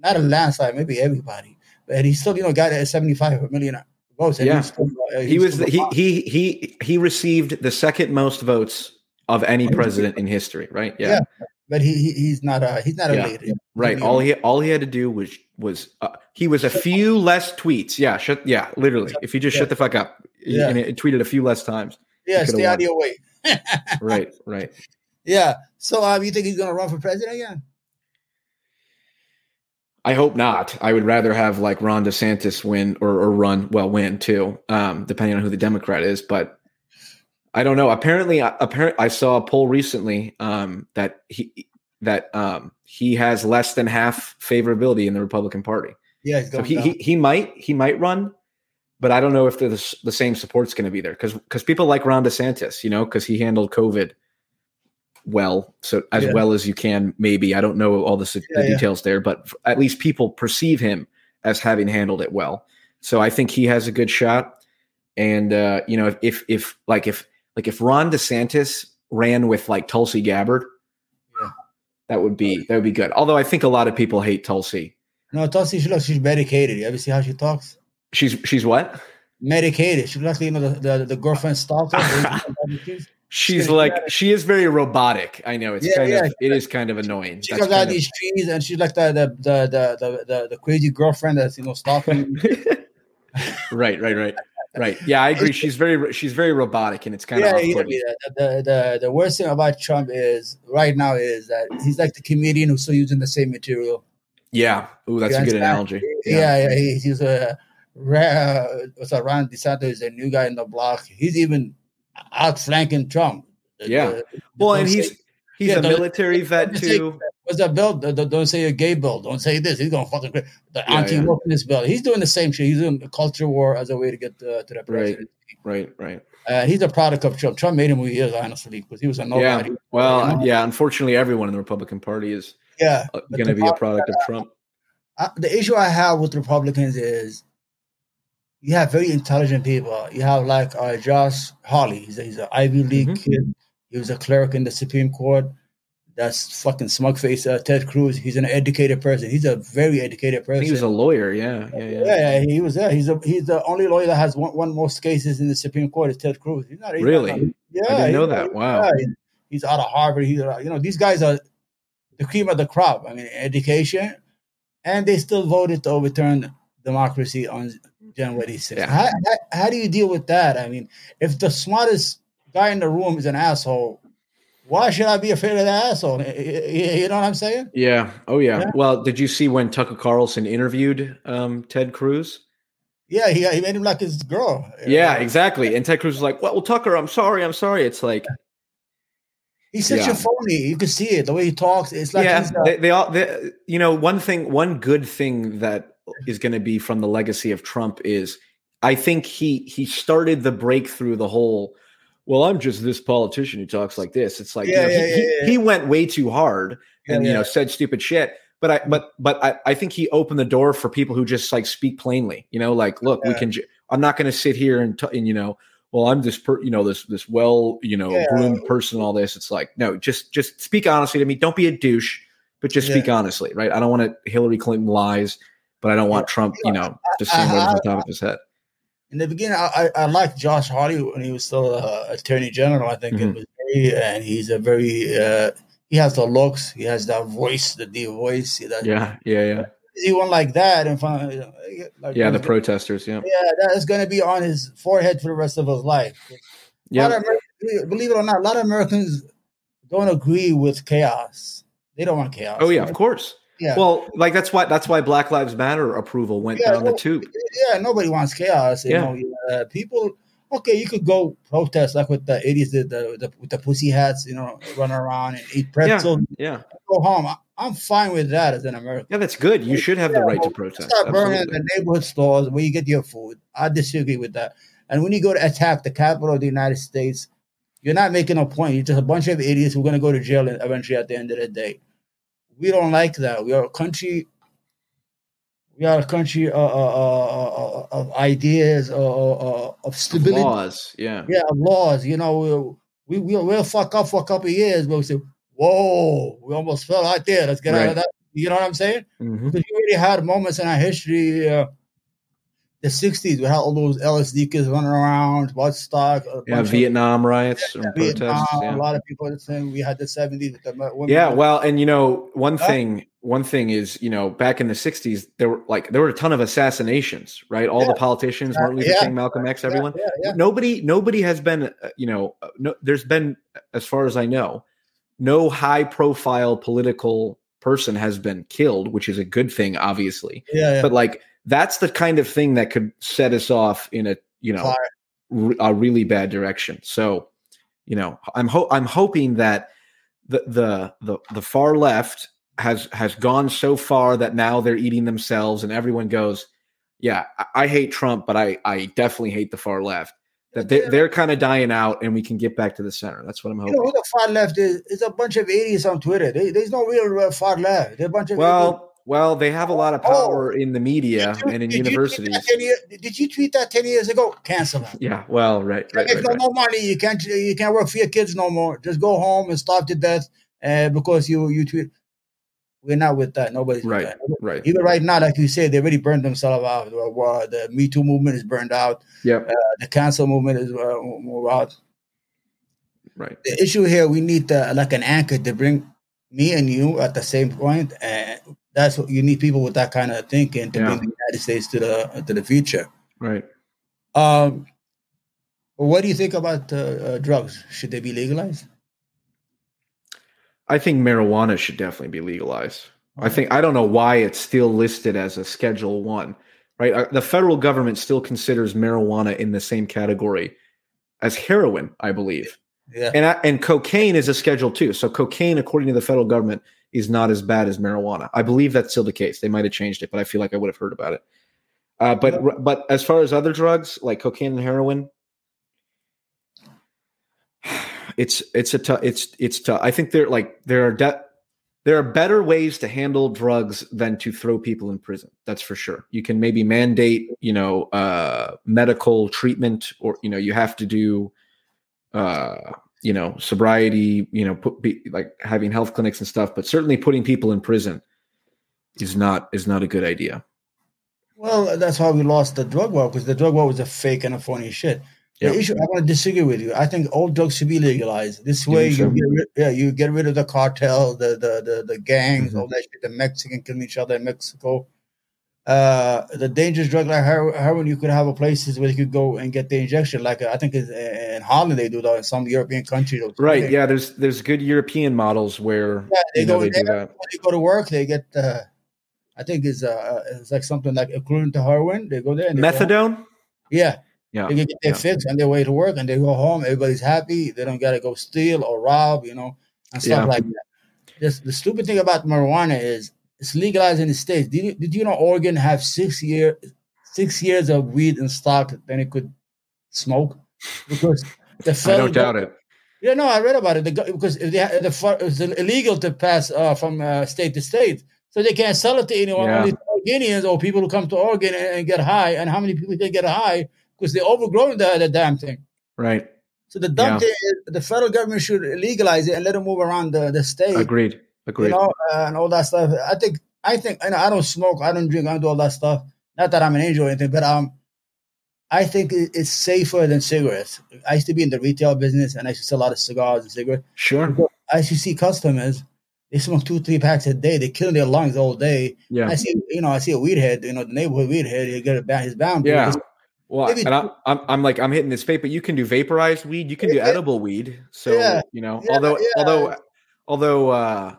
not a landslide, maybe everybody, but he still, you know, got 75 million votes. and Yeah. he's still, uh, he he's was the, he he he he received the second most votes of any president in history right yeah, Yeah. but he, he he's not a he's not a Yeah. leader. right He- all he all he had to do was was uh, he was a few less tweets yeah shut yeah literally if you just Yeah. shut the fuck up Yeah. and it, tweeted a few less times Yeah, stay out of your way. [laughs] right right Yeah. So um, you think he's gonna run for president again? I hope not. I would rather have like Ron DeSantis win or, or run, well, win too, um, depending on who the Democrat is. But I don't know. Apparently, apparently, I saw a poll recently um, that he that um, he has less than half favorability in the Republican Party. Yeah, So he, down. he he might he might run, but I don't know if the the same support's going to be there because because people like Ron DeSantis, you know, because he handled COVID well, so as Yeah. well as you can. Maybe I don't know all the, Yeah, the yeah. details there, but at least people perceive him as having handled it well. So I think he has a good shot. And uh, you know, if, if if like if like if Ron DeSantis ran with like Tulsi Gabbard, Yeah. that would be that would be good. Although I think a lot of people hate Tulsi. no, Tulsi, she looks she's medicated. You ever see how she talks? She's she's what? Medicated. She looks like you know the the, the girlfriend stalker. [laughs] She's like she is very robotic. I know it's Yeah, kind yeah. of it is kind of annoying. she That's comes out of these trees and she's like the the the the the, the, crazy girlfriend that's you know stalking. [laughs] right, right, right, right. Yeah, I agree. She's very she's very robotic, and it's kind yeah, of yeah, yeah. The, the the the worst thing about Trump is right now is that he's like the comedian who's still using the same material. Yeah, ooh, that's You a good analogy. Yeah, yeah, he, he's a uh, what's that? Ron DeSantis is a new guy in the block. He's even outflanking Trump. Yeah. the- Well, don't and say- he's he's Yeah, a military vet too. What's that bill? The- the- Don't say a gay bill. Don't say this. He's gonna fucking the Yeah, anti-wokeness bill. He's doing the same shit. He's doing a culture war as a way to get uh, to the Right. president. Right, right. Uh, he's a product of Trump. Trump made him who he is, honestly, because he was a nobody. Yeah. Well, You know? yeah. Unfortunately, everyone in the Republican Party is Yeah. uh, going to be a product of Trump. I, the issue I have with Republicans is you have very intelligent people. You have like uh, Josh Hawley. He's a, he's an Ivy League Mhm. kid. He was a clerk in the Supreme Court. That's fucking smug face. Uh, Ted Cruz. He's an educated person. He's a very educated person. He was a lawyer. Yeah, yeah, yeah. yeah, yeah, he was there. He's a, he's the only lawyer that has one, won most cases in the Supreme Court is Ted Cruz. He's not he's Really? Not, yeah, I didn't know that. Wow. yeah, he- he's out of Harvard. He's uh, you know these guys are the cream of the crop. I mean, education, and they still voted to overturn democracy on January 6th. Yeah. How, how, how do you deal with that? I mean, if the smartest guy in the room is an asshole, why should I be afraid of the asshole? You know what I'm saying? Yeah. Oh yeah. Yeah. Well, did you see when Tucker Carlson interviewed um, Ted Cruz? Yeah, he, he made him like his girl. Yeah, exactly. And Ted Cruz was like, "Well, well Tucker, I'm sorry, I'm sorry." It's like, He's such Yeah. a phony. You can see it the way he talks. It's like yeah, they, they all, they, you know, one thing, one good thing that is going to be from the legacy of Trump is, I think he he started the breakthrough. The whole, well, I'm just this politician who talks like this. It's like, you Yeah, know, he- yeah, he, yeah. he went way too hard and you know said stupid shit. But I, mm-hmm. but but I, I think he opened the door for people who just like speak plainly. You know, like, look, we can. ju- I'm not going to sit here and, t- and you know, well, I'm this, per, you know, this this well, you know, groomed person. All this. It's like, no, just just speak honestly to me. Don't be a douche, but just speak honestly, right? I don't want to Hillary Clinton lies, but I don't want Trump, you know, just saying words on the top of his head. in the beginning, I, I, liked Josh Hawley when he was still uh, Attorney General. I think Mhm. it was very, and he's a very, uh, he has the looks, he has that voice, the deep voice. That, Yeah, yeah, yeah, He went like that in front of, like, yeah. The protesters. Yeah, yeah, that is going to be on his forehead for the rest of his life. Yeah. believe it or not, a lot of Americans don't agree with chaos. They don't want chaos. Oh yeah, of course. Yeah. Well, like that's why that's why Black Lives Matter approval went Yeah, down the tube. yeah, nobody wants chaos. You Yeah. know, uh, people. Okay, you could go protest like with the idiots, the, the, the with the pussy hats, you know, run around and eat pretzels, Yeah, go home. I, I'm fine with that as an American. yeah, that's good. You should have the Yeah, right to protest. Stop burning Absolutely. the neighborhood stores where you get your food. I disagree with that. And when you go to attack the capital of the United States, you're not making a point. You're just a bunch of idiots who are going to go to jail eventually at the end of the day. We don't like that. We are a country. We are a country uh, uh, uh, uh, of ideas, uh, uh, of stability, Laws. Yeah. yeah, laws. You know, we we we'll, we'll fuck up for a couple of years, but we say, "Whoa, we almost fell out there. Let's get out of that." You know what I'm saying? Mhm. because you already had moments in our history, uh, the '60s, we had all those LSD kids running around, Woodstock, a Yeah, bunch of- Vietnam riots and Vietnam, protests. a Yeah. lot of people are saying we had the '70s with the. Yeah, well, and you know, one Huh? thing, one thing is, you know, back in the '60s, there were like there were a ton of assassinations, right? All Yeah. the politicians, Martin Luther Yeah. King, Malcolm X, everyone. yeah, yeah. Nobody, nobody has been, uh, you know, uh, no, there's been, as far as I know, no high-profile political person has been killed, which is a good thing, obviously. yeah, yeah. But like, that's the kind of thing that could set us off in a, you know, re- a really bad direction. So, you know, I'm ho- I'm hoping that the the the the far left has has gone so far that now they're eating themselves, and everyone goes, "Yeah, I, I hate Trump, but I I definitely hate the far left." That they, they're kind of dying out, and we can get back to the center. That's what I'm You hoping. know the far left is? It's a bunch of idiots on Twitter. They, there's no real far left. They're a bunch of idiots. Well, they have a lot of power in the media you- and in did you universities. that 10 did you tweet that 10 years ago? Cancel that. Yeah, well, right, You right, right, no right. more money. You can't you can't work for your kids no more. Just go home and starve to death uh, because you you tweet. We're not with that. Nobody's Right, that. right. Even right now, like you said, they already burned themselves out. Uh, well, The Me Too movement is burned out. Yep, The cancel movement is uh, out. right. The issue here, we need uh, like an anchor to bring me and you at the same point, and that's what you need people with that kind of thinking to Yeah. bring the United States to the to the future. Right. Um, what do you think about uh, uh, drugs? Should they be legalized? I think marijuana should definitely be legalized. I think I don't know why it's still listed as a Schedule One, right? Uh, The federal government still considers marijuana in the same category as heroin, I believe, Yeah. and I, and cocaine is a Schedule Two. So cocaine, according to the federal government, is not as bad as marijuana. I believe that's still the case. They might have changed it, but I feel like I would have heard about it. Uh, but but as far as other drugs like cocaine and heroin, [sighs] it's it's a tough it's it's tough. I think there like there are de- there are better ways to handle drugs than to throw people in prison. That's for sure. You can maybe mandate, you know, uh, medical treatment, or you know, you have to do, uh, you know, sobriety. You know, put be, like having health clinics and stuff. But certainly, putting people in prison is not is not a good idea. Well, that's how we lost the drug war because the drug war was a fake and a phony shit. The issue, I want to disagree with you. I think all drugs should be legalized. This way, you so? get rid, yeah, you get rid of the cartel, the the the, the gangs, Mhm. all that shit. The Mexican killing each other in Mexico. Uh, the dangerous drug like heroin, you could have a places where you could go and get the injection. Like I think in Holland they do that. In some European countries, right? Yeah, there's there's good European models where yeah, they go know, they there, When they go to work, they get. Uh, I think it's uh, it's like something like equivalent to heroin. They go there. And Methadone. Yeah. Yeah. They get their yeah. fix on their way to work and they go home. Everybody's happy. They don't got to go steal or rob, you know, and stuff yeah. like that. Just, the stupid thing about marijuana is it's legalized in the states. Did you, did you know Oregon have six year six years of weed in stock then it could smoke because the [laughs] I don't doubt it. Yeah, no, I read about it. The, because if they, the, it's illegal to pass uh, from uh, state to state, so they can't sell it to anyone. Yeah. Only Oregonians or people who come to Oregon and, and, get high. And how many people can get high because they overgrown the, the damn thing. Right. So the dumb yeah. thing is the federal government should legalize it and let it move around the, the state. Agreed. Agreed. You know, uh, and all that stuff. I think I think I, know, I don't smoke, I don't drink, I don't do all that stuff. Not that I'm an angel or anything, but um, I think it's safer than cigarettes. I used to be in the retail business and I used to sell a lot of cigars and cigarettes. Sure. I used to see customers they smoke two, three packs a day. They kill their lungs all day. Yeah. I see, you know, I see a weed head, you know, the neighborhood weed head, he get a bad, his bound. Yeah. Well, Maybe and I, I'm, I'm like, I'm hitting this vape, but you can do vaporized weed. You can do edible weed. So, yeah. you know, yeah, although, although, although, uh,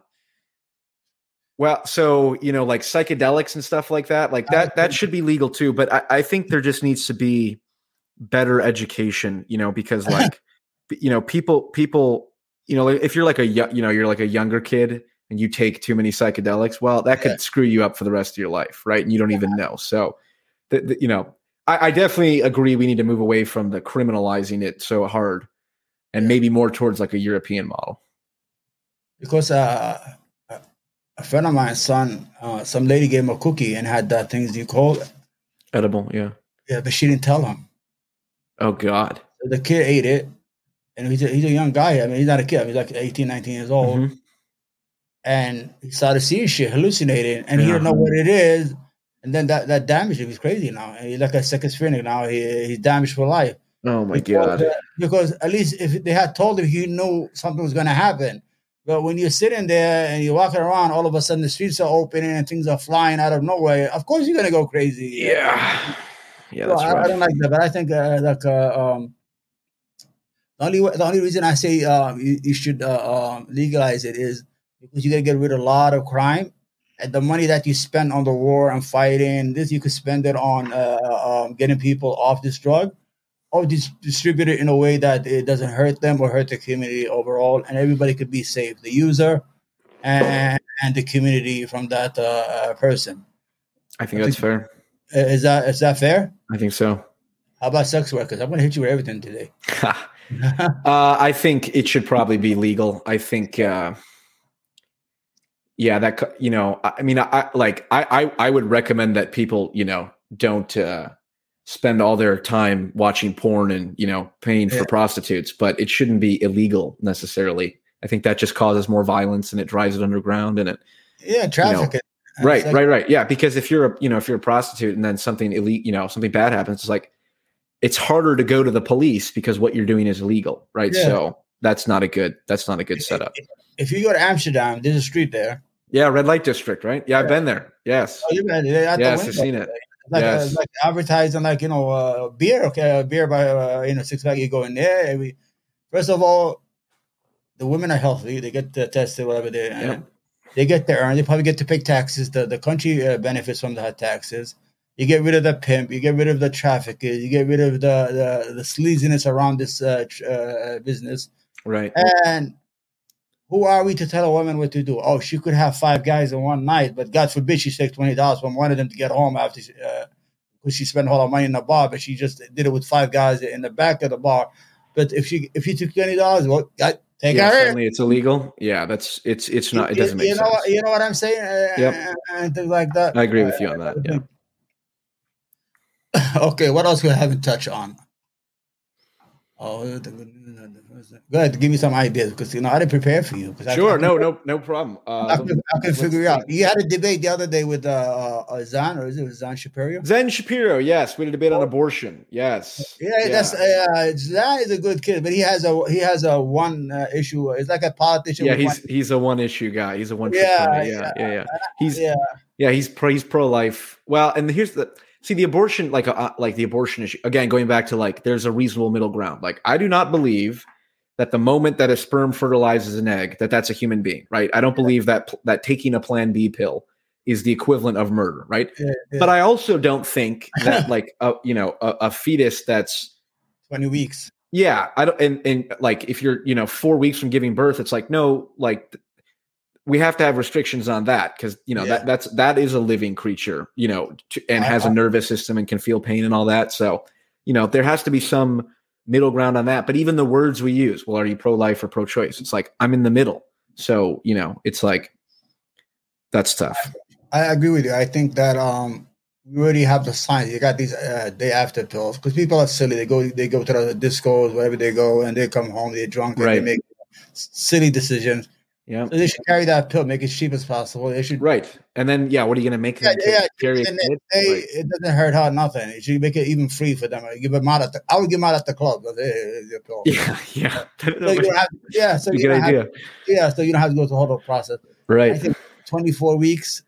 well, so, you know, like psychedelics and stuff like that, like that, that should be legal too. But I, I think there just needs to be better education, you know, because [laughs] like, you know, people, people, you know, if you're like a you know you're like a younger kid and you take too many psychedelics, well, that could yeah. screw you up for the rest of your life, right? And you don't yeah. even know. So, the, the, you know, I, I, definitely agree. We need to move away from the criminalizing it so hard, and yeah. maybe more towards like a European model. Because uh, a friend of mine's son, uh, some lady gave him a cookie and had that things you call it edible, yeah, yeah, but she didn't tell him. Oh God! So the kid ate it and he's a, he's a young guy. I mean, he's not a kid. He's like 18, 19 years old. Mm-hmm. And he started seeing shit, hallucinating, and yeah. he didn't know what it is. And then that, that damaged him. He's crazy now. He's like a second schizophrenic now. He, he's damaged for life. Oh my because, god! Uh, because at least if they had told him, he knew something was going to happen. But when you're sitting there and you're walking around, all of a sudden the streets are opening and things are flying out of nowhere. Of course, you're going to go crazy. Yeah, yeah. So I, right. I, don't like that, but I think uh, like uh, um, the only the only reason I say uh, you, you, should uh, um, legalize it is because you're gonna get rid of a lot of crime, and the money that you spend on the war and fighting this you could spend it on uh, um, getting people off this drug, or dis- distribute it in a way that it doesn't hurt them or hurt the community overall, and everybody could be safe, the user and and the community from that uh, uh, person. I think that's fair. Is that is that fair? I think so. How about sex workers? I'm going to hit you with everything today. [laughs] uh, I think it should probably be legal. I think, uh, yeah, that you know, I mean, I like, I, I, I would recommend that people, you know, don't uh, spend all their time watching porn and you know paying yeah. for prostitutes, but it shouldn't be illegal necessarily. I think that just causes more violence and it drives it underground and it. Yeah, traffic. You know, right, right, right. Yeah, because if you're a you know if you're a prostitute and then something elite, you know, something bad happens, it's like it's harder to go to the police because what you're doing is illegal, right? Yeah. So that's not a good that's not a good setup. If you go to Amsterdam, there's a street there. Yeah, red light district, right? Yeah, yeah. I've been there. Yes. Oh, you've been there. Yes, I've seen it. Like, yes. uh, like advertising, like you know, uh, beer. Okay, uh, beer by uh, you know six pack. You go in there. Every, first of all, the women are healthy. They get tested, whatever they. Yeah. They get to earn. They probably get to pay taxes. The the country uh, benefits from the taxes. You get rid of the pimp. You get rid of the trafficker. You get rid of the the, the sleaziness around this uh, uh, business. Right. And who are we to tell a woman what to do? Oh, she could have five guys in one night, but God forbid she takes twenty dollars from one of them to get home after she, uh, she spent all her money in the bar, but she just did it with five guys in the back of the bar. But if she if you took twenty dollars, well, God, take yeah, her. Suddenly it's illegal. Yeah, that's it's it's not. It doesn't make you know, sense. You know what I'm saying? Uh, yep. And things like that. I agree with you on that. Yeah. [coughs] okay, what else we haven't touched on? Oh, go ahead, give me some ideas because you know I didn't prepare for you. Sure, I, I no, no, no problem. Uh, I can, I can figure it out. You had a debate the other day with uh, uh, Zan, or is it Zan Shapiro? Zen Shapiro, yes, we had a debate on abortion. Yes, yeah, yeah. that's uh, Zan is a good kid, but he has a he has a one uh, issue. It's like a politician. Yeah, he's one. he's a one issue guy. He's a one. Yeah, yeah, yeah, yeah, yeah. He's yeah Yeah, he's pro, he's pro life. Well, and here's the see the abortion like uh, like the abortion issue again going back to like there's a reasonable middle ground. Like I do not believe that the moment that a sperm fertilizes an egg that that's a human being, right? I don't believe that that taking a plan B pill is the equivalent of murder, right? Yeah, yeah. But I also don't think [laughs] that like a you know a, a fetus that's 20 weeks. yeah, I don't and and like if you're you know 4 weeks from giving birth it's like no like we have to have restrictions on that cuz you know Yeah. that that's that is a living creature, you know, to, and I- has a I- nervous system and can feel pain and all that. So, you know, there has to be some middle ground on that. But even the words we use, well, are you pro life or pro choice? It's like I'm in the middle. So, you know, it's like that's tough. I agree with you. I think that um we already have the science. You got these uh, day after pills because people are silly. They go they go to the discos wherever they go and they come home. They're drunk and Right. they make silly decisions. Yeah. So they should carry that pill, make it cheap as possible. They should. Right. And then yeah, what are you going to make Yeah, them yeah, carry kid? they, Like- it doesn't hurt her nothing. You should make it even free for them. Give them out at the. I would give them out at the club. But, hey, your pill. Yeah, yeah. [laughs] So you have, yeah, so you don't have, yeah, so you don't have to go through the whole process. I Right. think 24 weeks.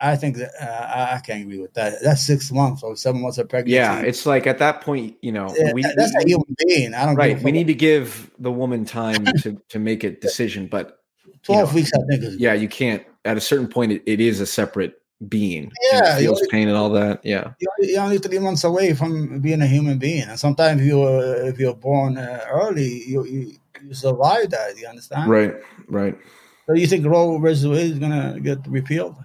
I think that uh, I- I can't agree with that. That's six months or seven months of pregnancy. Yeah, it's like at that point, you know, Yeah, we, that's we- a human being. I don't right. We need to give the woman time to to make a [laughs] decision, but 12 know, weeks. I think is yeah, you can't. At a certain point, it, it is a separate being. Yeah, it feels you- pain and all that. Yeah, You're, only three months away from being a human being, and sometimes you're if you're born uh, early, you, you you survive that. You understand? right, right. So you think Roe versus Wade is gonna get repealed?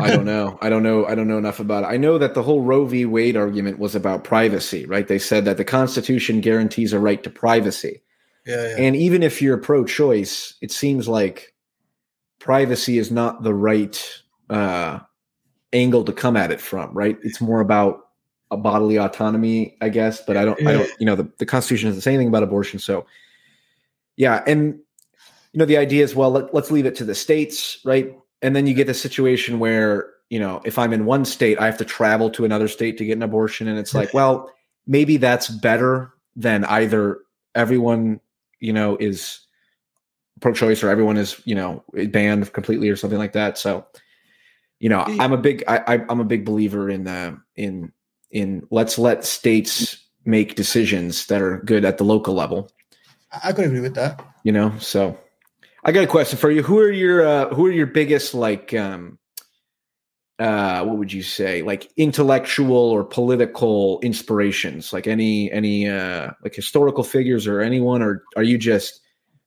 I don't [laughs] know. I don't know. I don't know enough about it. I know that the whole Roe v. Wade argument was about privacy, right? They said that the Constitution guarantees a right to privacy. Yeah, yeah. And even if you're pro choice, it seems like privacy is not the right uh, angle to come at it from, right? It's more about a bodily autonomy, I guess. But I don't, I don't, you know, the, the Constitution doesn't say anything about abortion. So, yeah. And, you know, the idea is, well, let, let's leave it to the states, right? And then you get the situation where, you know, if I'm in one state, I have to travel to another state to get an abortion. And it's like, well, maybe that's better than either everyone you know is pro-choice or everyone is you know banned completely or something like that. So you know i'm a big I, i'm a big believer in uh in in let's let states make decisions that are good at the local level. I, I could agree with that. you know so i got a question for you. Who are your uh who are your biggest like um uh what would you say like intellectual or political inspirations like any any uh like historical figures or anyone or are you just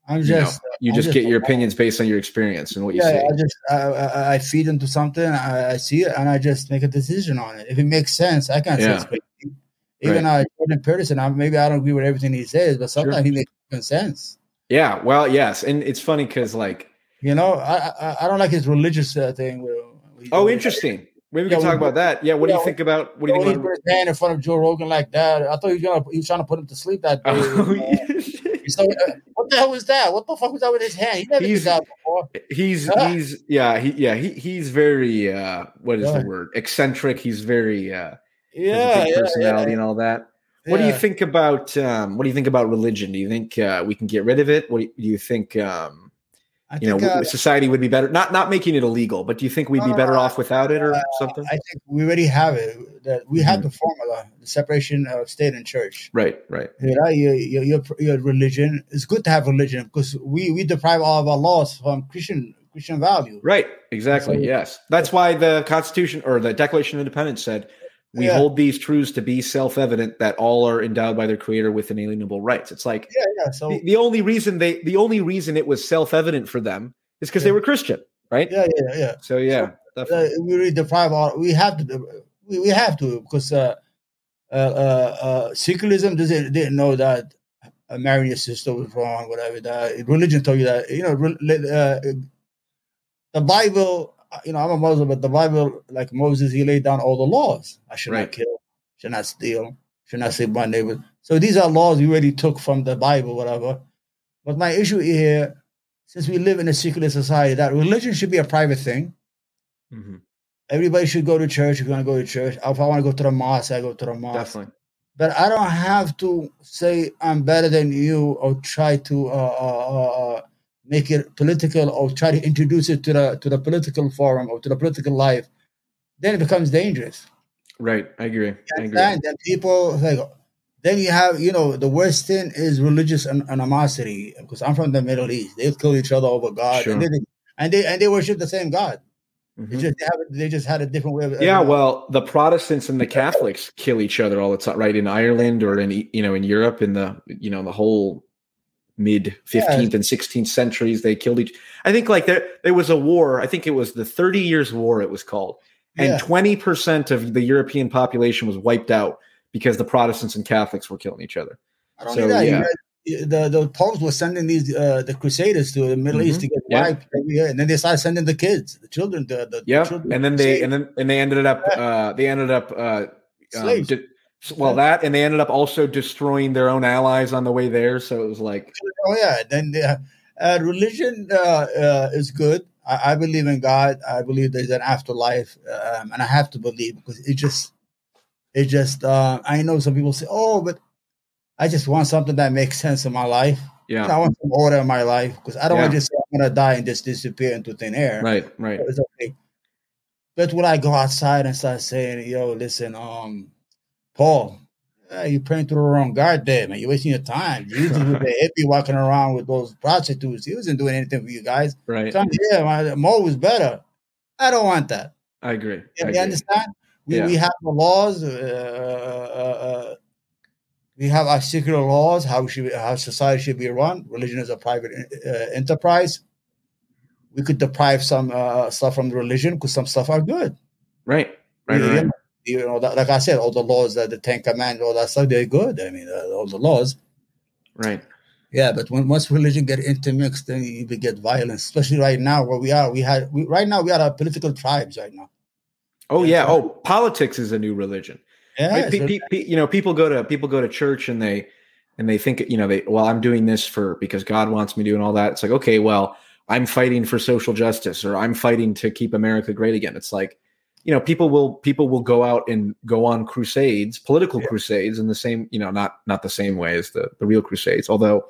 I'm you know, just you just just get your opinions based on your experience and what you yeah. see I just I, I, feed into something. I, I see it and I just make a decision on it. If it makes sense, I can't say Yeah. crazy. Even uh, Jordan Peterson, I, maybe I don't agree with everything he says, but sometimes Sure. he makes sense. yeah well yes and it's funny because like You know, I I, I don't like his religious uh, thing. Where oh interesting maybe we can Yeah, talk about that yeah what do you think about what do you he think put about his hand in front of Joe Rogan like that, I thought he was gonna he was trying to put him to sleep that day. [laughs] Oh, so, [laughs] uh, what the hell was that? What the fuck was that with his hand? He never He's- did that before. he's Ah. he's yeah he yeah he, he's very uh what is Yeah. the word eccentric he's very uh Yeah, personality yeah. and all that What do you think about um, what do you think about religion? Do you think uh, we can get rid of it? What do you, do you think? Um, I you know, uh, society would be better. Not not making it illegal, but do you think we'd be better no, off without it or uh, something? I think we already have it. That we have Mhm. the formula, the separation of state and church. right, right, You know, your, your, your, your religion. It's good to have religion because we, we deprive all of our laws from Christian Christian values. right. Exactly. So- yes, that's why the Constitution or the Declaration of Independence said we Yeah. hold these truths to be self-evident that all are endowed by their Creator with inalienable rights. It's like Yeah, yeah. So the, the only reason they the only reason it was self-evident for them is because they were Christian, right? yeah, yeah, yeah. So yeah, uh, definitely. we really deprive all. We have to. We, we have to because uh, uh, uh, uh, secularism doesn't didn't know that uh, marrying your sister was wrong. Whatever that religion told you that you know uh, the Bible. You know, I'm a Muslim, but the Bible, like Moses, he laid down all the laws. I should Right. not kill, should not steal, should not sleep my neighbor. So these are laws we already took from the Bible, whatever. But my issue here, since we live in a secular society, that religion should be a private thing. Mhm. Everybody should go to church if you want to go to church. If I want to go to the mosque, I go to the mosque. Definitely. But I don't have to say I'm better than you or try to uh, uh, uh, uh, make it political or try to introduce it to the to the political forum or to the political life, then it becomes dangerous. Right, I agree. I agree. And then people like then you have you know the worst thing is religious animosity because I'm from the Middle East. They kill each other over God, Sure. and, they, and they and they worship the same God. Mhm. They just they, have, they just had a different way of Yeah, well, the Protestants and the Catholics kill each other all the time, right? In Ireland or in you know in Europe in the you know the whole mid fifteenth and sixteenth centuries, they killed each. I think like there there was a war. I think it was the Thirty Years' War. It was called, and Yeah. twenty percent of the European population was wiped out because the Protestants and Catholics were killing each other. I don't so, that. Yeah. the the popes were sending these uh, the crusaders to the Middle East to get Mm-hmm. Yeah. wiped every year, and then they started sending the kids, the children, the, the Yeah, children and then they and then and they ended up uh, they ended up uh, um, Slaves. Well that and they ended up also destroying their own allies on the way there. So it was like Oh yeah, then the, uh, religion uh, uh, is good. I, I believe in God. I believe there's an afterlife, um, and I have to believe because it just, it just. Uh, I know some people say, "Oh, but I just want something that makes sense in my life. yeah, I want some order in my life because I don't want to just say I'm gonna die and just disappear into thin air. right, right. It's okay. But when I go outside and start saying, "Yo, listen, um, Paul, yeah, you're praying to the wrong God there, man. You're wasting your time. [laughs] Jesus was a hippie walking around with those prostitutes. He wasn't doing anything for you guys. Right. Come here, man. Mo was better. I don't want that. I agree. I You, you agree. understand? We, Yeah. we have the laws. Uh, uh, uh, we have our secular laws. How we should how society should be run. Religion is a private uh, enterprise. We could deprive some uh, stuff from the religion because some stuff are good. Right. Right. You right. You know, that- like I said, all the laws, that the Ten Commandments, all that stuff, they're good. I mean, uh, all the laws. Right. Yeah, but when once religion get intermixed, then you get violence. Especially right now, where we are, we had we, right now we are a political tribes right now. Oh yeah. Oh, politics is a new religion. Yeah, pe- pe- you know, people go to people go to church and they and they think you know they well I'm doing this for because God wants me to and all that. It's like okay, well I'm fighting for social justice or I'm fighting to keep America great again. It's like you know people will people will go out and go on crusades, political Yeah. crusades in the same you know not not the same way as the the real crusades. Although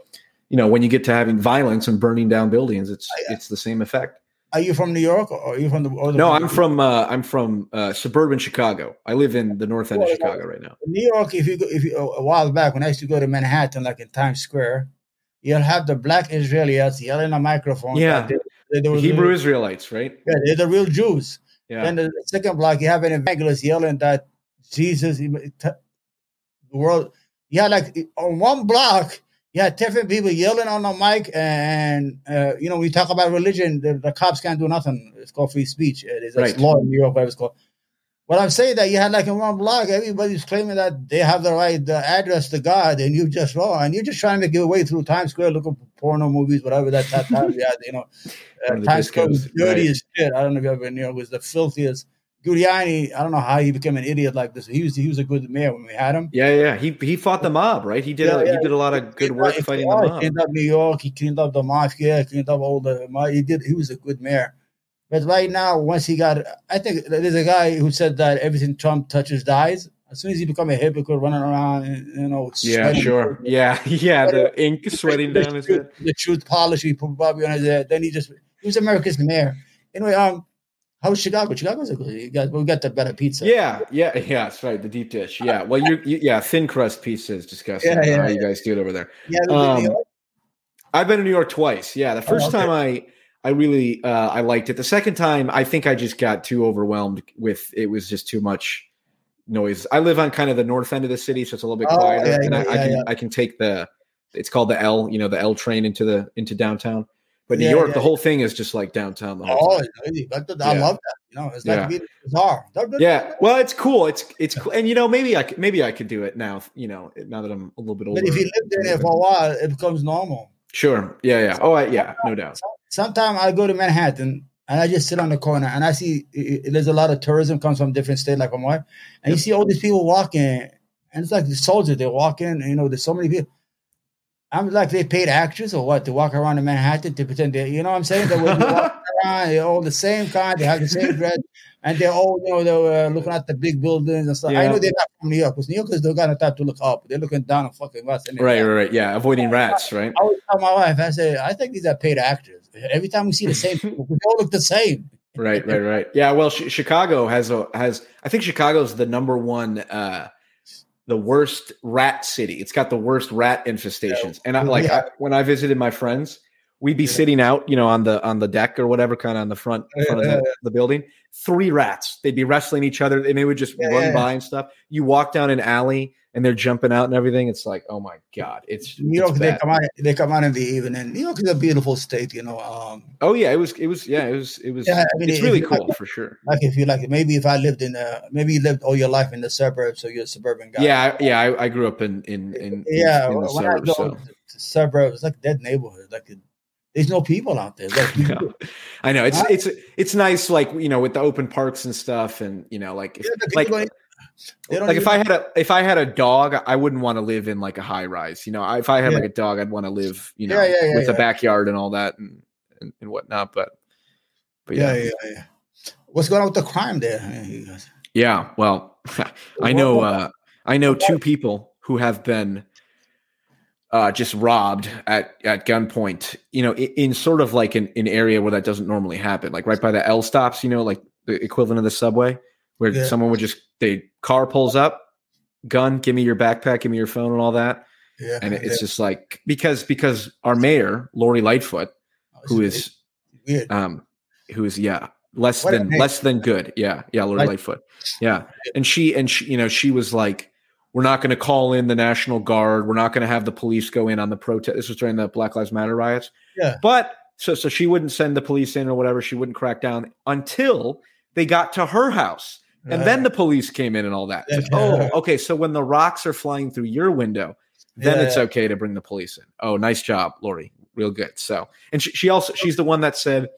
you know when you get to having violence and burning down buildings, it's I- it's the same effect. are you from New York or are you from the? Or the No, I'm from uh, I'm from uh, suburban Chicago. I live in the north end of Well, Chicago right now. New York. If you go, if you a while back when I used to go to Manhattan, like in Times Square, you'll have the black Israelis yelling a microphone. Yeah. they, they, they Hebrew real- Israelites, right? yeah, they're the real Jews. Yeah. Then the second block, you have an evangelist yelling that Jesus, the world. Yeah, like on one block, you had different people yelling on the mic, and uh, you know we talk about religion. The, the cops can't do nothing. It's called free speech. There's a Right. law in New York, whatever it's called. But I'm saying that you had like in one blog, everybody's claiming that they have the right address to God, and you just wrong, and you're just trying to make away through Times Square looking for porno movies, whatever that that time we had, you know. Uh, [laughs] One of the Times Square was dirty right. as shit. I don't know if you ever knew. It was the filthiest. Giuliani, I don't know how he became an idiot like this. He was he was a good mayor when we had him. Yeah, yeah. He he fought the mob, right? He did Yeah, a, yeah. he did a lot of good work He fighting the mob. cleaned up New York. He cleaned up the mafia. Cleaned up all the. He did. He was a good mayor. But right now, once he got, I think there's a guy who said that everything Trump touches dies. As soon as he become a hypocrite, running around, you know, Yeah, sure. Yeah, [laughs] yeah. The ink sweating the down his head. The truth policy probably on his head. Then he just he was America's mayor. Anyway, um, how was Chicago? Chicago's a good. You got we got the better pizza. Yeah, yeah, yeah. That's right. The deep dish. Yeah. Well, you, you yeah, thin crust pizza is disgusting. Yeah, yeah, how you guys do it over there. yeah. Um, I've been to New York twice. Yeah, the first Oh, okay. time I I really uh, I liked it. The second time I think I just got too overwhelmed with it was just too much noise. I live on kind of the north end of the city, so it's a little bit Oh, quieter, yeah, and I, yeah, I can yeah. I can take the it's called the L, you know, the L train into the into downtown. But New Yeah, York, yeah, the whole thing is just like downtown the whole oh, time. it's easy. But I love that. You know, it's like Yeah. being bizarre. Yeah, well, it's cool. It's it's cool, and you know, maybe I could, maybe I could do it now. You know, now that I'm a little bit older. But if you live there for a while, it becomes normal. Sure. Yeah. Yeah. Oh, I, yeah. No doubt. Sometimes I go to Manhattan and I just sit on the corner and I see i- i- there's a lot of tourism comes from different states, like from what, and you see all these people walking, and it's like the soldiers. They walk in, and, you know, there's so many people. I'm like they paid actors or what to walk around in Manhattan to pretend they, you know what I'm saying? That when you walk [laughs] around. They're all the same kind. They have the same [laughs] dress, and they're all you know they're uh, looking at the big buildings and stuff. I know they're not from New York because New Yorkers don't got time to look up. They're looking down on fucking. And Right, right, right. Yeah, avoiding rats, right? I always tell my wife, I say, I think these are paid actors. Every time we see the same people, they all look the same. [laughs] Right, right, right. Yeah, well, Ch- Chicago has a has. I think Chicago's the number one, uh the worst rat city. It's got the worst rat infestations. And I like Yeah. I, when I visited my friends, we'd be Yeah. sitting out, you know, on the on the deck or whatever, kind of on the front front of the, the building. Three rats. They'd be wrestling each other, and they would just Yeah, run by and stuff. You walk down an alley, and they're jumping out and everything. It's like, oh my god, it's New it's York, they come out. They come out in the evening. New York is a beautiful state, you know. Um, Oh yeah, it was it was yeah, it was it was Yeah, I mean, it's really cool for sure. like if you like, maybe if I lived in, uh, maybe you lived all your life in the suburbs, so you're a suburban guy. Yeah, yeah, I, I grew up in in in, yeah. in, in the suburbs. So. suburbs, like dead neighborhood. Like there's no people out there. [laughs] Yeah. I know it's it's it's nice, like you know, with the open parks and stuff, and you know, like if, Yeah, like people don't- they don't like if I had a if I had a dog, I wouldn't want to live in like a high rise. You know, I- if I had Yeah. like a dog, I'd want to live, you know, with a backyard and all that and, and and whatnot. But but yeah, yeah, yeah, yeah. What's going on with the crime there? Yeah, yeah. Well, [laughs] I know uh, I know two people who have been uh, just robbed at at gunpoint. You know, in, in sort of like an, an area where that doesn't normally happen, like right by the L stops. You know, like the equivalent of the subway, where Yeah. someone would just the car pulls up, gun, give me your backpack, give me your phone, and all that. Yeah, And it's yeah. just like because because our mayor Lori Lightfoot, who is weird. um who is yeah less What than less than good yeah yeah Lori Light- Lightfoot yeah and she and she you know she was like we're not going to call in the national guard we're not going to have the police go in on the protest this was during the Black Lives Matter riots Yeah. but so so she wouldn't send the police in or whatever she wouldn't crack down until they got to her house and then the police came in and all that like, Yeah. oh okay so when the rocks are flying through your window then Yeah, it's okay to bring the police in. Oh, nice job, Lori. Real good. So, and she, she also she's the one that said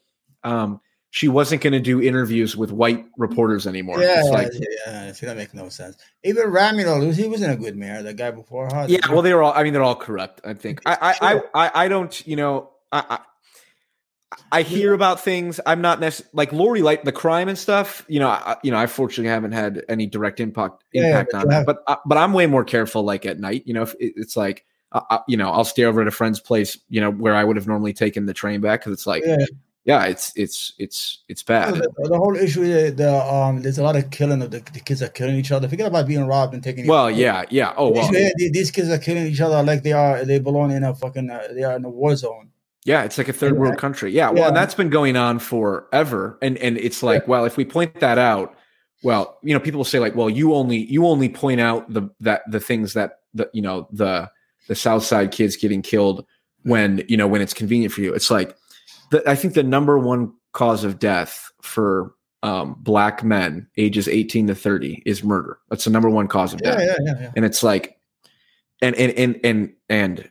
um, she wasn't going to do interviews with white reporters anymore. Yeah, It's like, yeah, see, that makes no sense. Even Ramiro, he wasn't a good mayor. The guy before her. yeah. Well, they were all. I mean, they're all corrupt. I think. I I Sure. I, I, I don't. You know. I. I I hear about things. I'm not necessarily like Lori, like the crime and stuff. You know, I, you know, I fortunately haven't had any direct impact Yeah, impact but on that. But uh, but I'm way more careful. Like at night, you know, if it, it's like uh, uh, you know, I'll stay over at a friend's place. You know, where I would have normally taken the train back because it's like, Yeah. Yeah, it's it's it's it's bad. the, the whole issue is the um, there's a lot of killing of the, the kids are killing each other. Forget about being robbed and taking. Well, yeah, yeah. Oh well, Yeah, these- these kids are killing each other like they are. They belong in a fucking. Uh, they are in a war zone. Yeah, it's like a third Yeah. world country. Yeah, well, Yeah. and that's been going on forever. And and it's like, well, if we point that out, well, you know, people will say like, well, you only you only point out the that the things that the you know the the South Side kids getting killed when you know when it's convenient for you. It's like the, I think the number one cause of death for um, black men ages eighteen to thirty is murder. That's the number one cause of Yeah, death. yeah, yeah, yeah. And it's like, and and and and and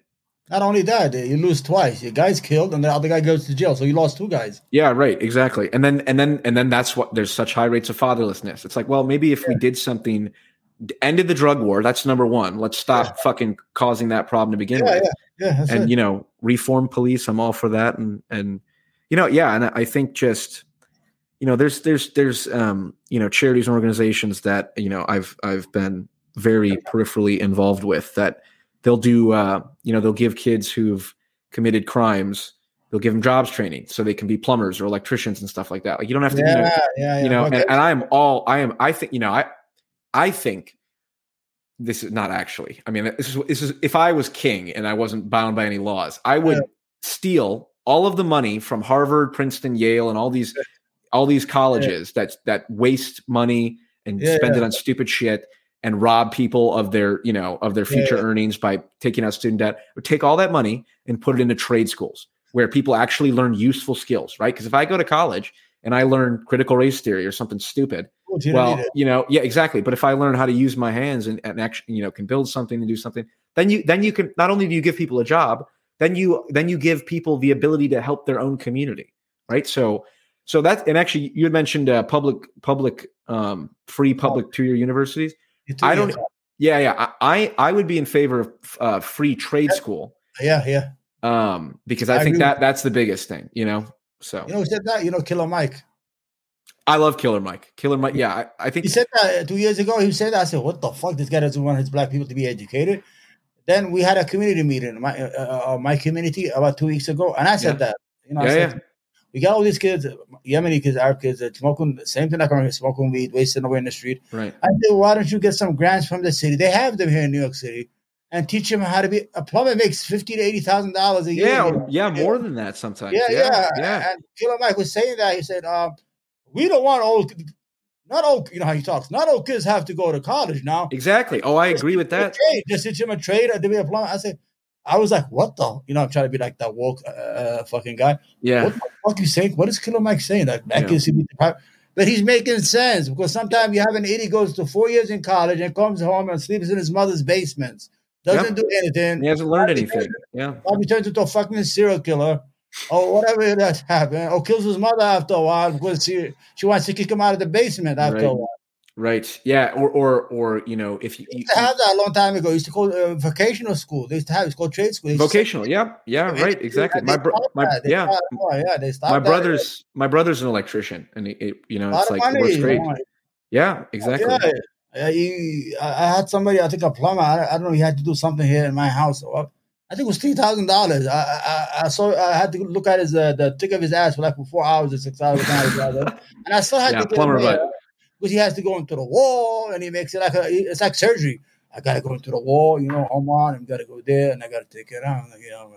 Not only that, you lose twice. Your guy's killed, and the other guy goes to jail. So you lost two guys. Yeah, right, exactly. And then and then and then that's what there's such high rates of fatherlessness. It's like, well, maybe if we did something ended the drug war, that's number 1. Let's stop fucking causing that problem to begin Yeah, with. yeah, yeah. And it. you know, reform police, I'm all for that and and you know, yeah, and I think just you know, there's there's there's um, you know, charities and organizations that, you know, I've I've been very peripherally involved with that they'll do uh, you know, they'll give kids who've committed crimes they'll give them jobs training so they can be plumbers or electricians and stuff like that. Like you don't have to, yeah, you know, yeah, yeah. you know Okay. and, and I'm all I am. I think you know I I think this is not actually. I mean, this is this is if I was king and I wasn't bound by any laws, I would Yeah. steal all of the money from Harvard, Princeton, Yale, and all these [laughs] all these colleges that that waste money and Yeah, spend it on stupid shit and rob people of their you know of their future Yeah. earnings by taking out student debt. Or take all that money and put it into trade schools where people actually learn useful skills, right? Because if I go to college and I learn critical race theory or something stupid, Well, you well, you know, yeah, exactly. But if I learn how to use my hands and, and actually, you know, can build something and do something, then you then you can not only do you give people a job, then you then you give people the ability to help their own community, right? So so that and actually you had mentioned uh, public public um, free public two year universities. I don't. Yeah, yeah. I I would be in favor of uh, free trade school Yeah, yeah. um, because I, I think that that's the biggest thing. You know, So You know said that? You know, Killer Mike. I love Killer Mike. Killer Mike. Yeah, I, I think He said that uh, two years ago. He said that. I said, "What the fuck? This guy doesn't want his black people to be educated." Then we had a community meeting, my uh, uh, my community, about two weeks ago, and I said Yeah. that. You know, Yeah, said, yeah. we got all these kids, Yemeni kids, Arab kids, that smoking the same thing like smoking weed, wasting away in the street. right. I said, why don't you get some grants from the city? They have them here in New York City, and teach them how to be a plumber. Makes fifty to eighty thousand dollars a year. Yeah, you know? yeah, more than that sometimes. Yeah, yeah, yeah. And Killer Mike was saying that he said, um, "We don't want old, not all You know how he talks. Not all kids have to go to college now. Exactly. Oh, I agree with that. Trade, just teach him a trade or to be a plumber." I said, "I was like, what the? You know, I'm trying to be like that woke uh, fucking guy. Yeah, What the fuck you saying? What is Killer Mike saying? That black Yeah. be deprived?" But he's making sense because sometimes you have an idiot goes to four years in college and comes home and sleeps in his mother's basements, doesn't do anything. he hasn't learned anything. Yeah, Probably turns into a fucking serial killer or whatever that's happened, or kills his mother after a while because she she wants to kick him out of the basement after a Right. while. right. Yeah, or or or you know, if you, you used to have that a long time ago. It used to call uh, vocational school. They used to have it's called trade school. They used to vocational. Yeah, yeah, say- right. Exactly. My bro, my yeah, oh, yeah, they my that. brother's my brother's an electrician, and it, it you know it's like money. works you great. know. Yeah, exactly. Yeah, yeah, he, I I had somebody, I think a plumber. I, I don't know. He had to do something here in my house. Or- I think it was three thousand dollars. I, I I saw. I had to look at his uh, the tick of his ass for like for four hours or six hours, [laughs] and I still had Yeah, to get plumber there because he has to go into the wall and he makes it like a. It's like surgery. I gotta go into the wall, you know, Omar, and gotta go there, and I gotta take it out, you know,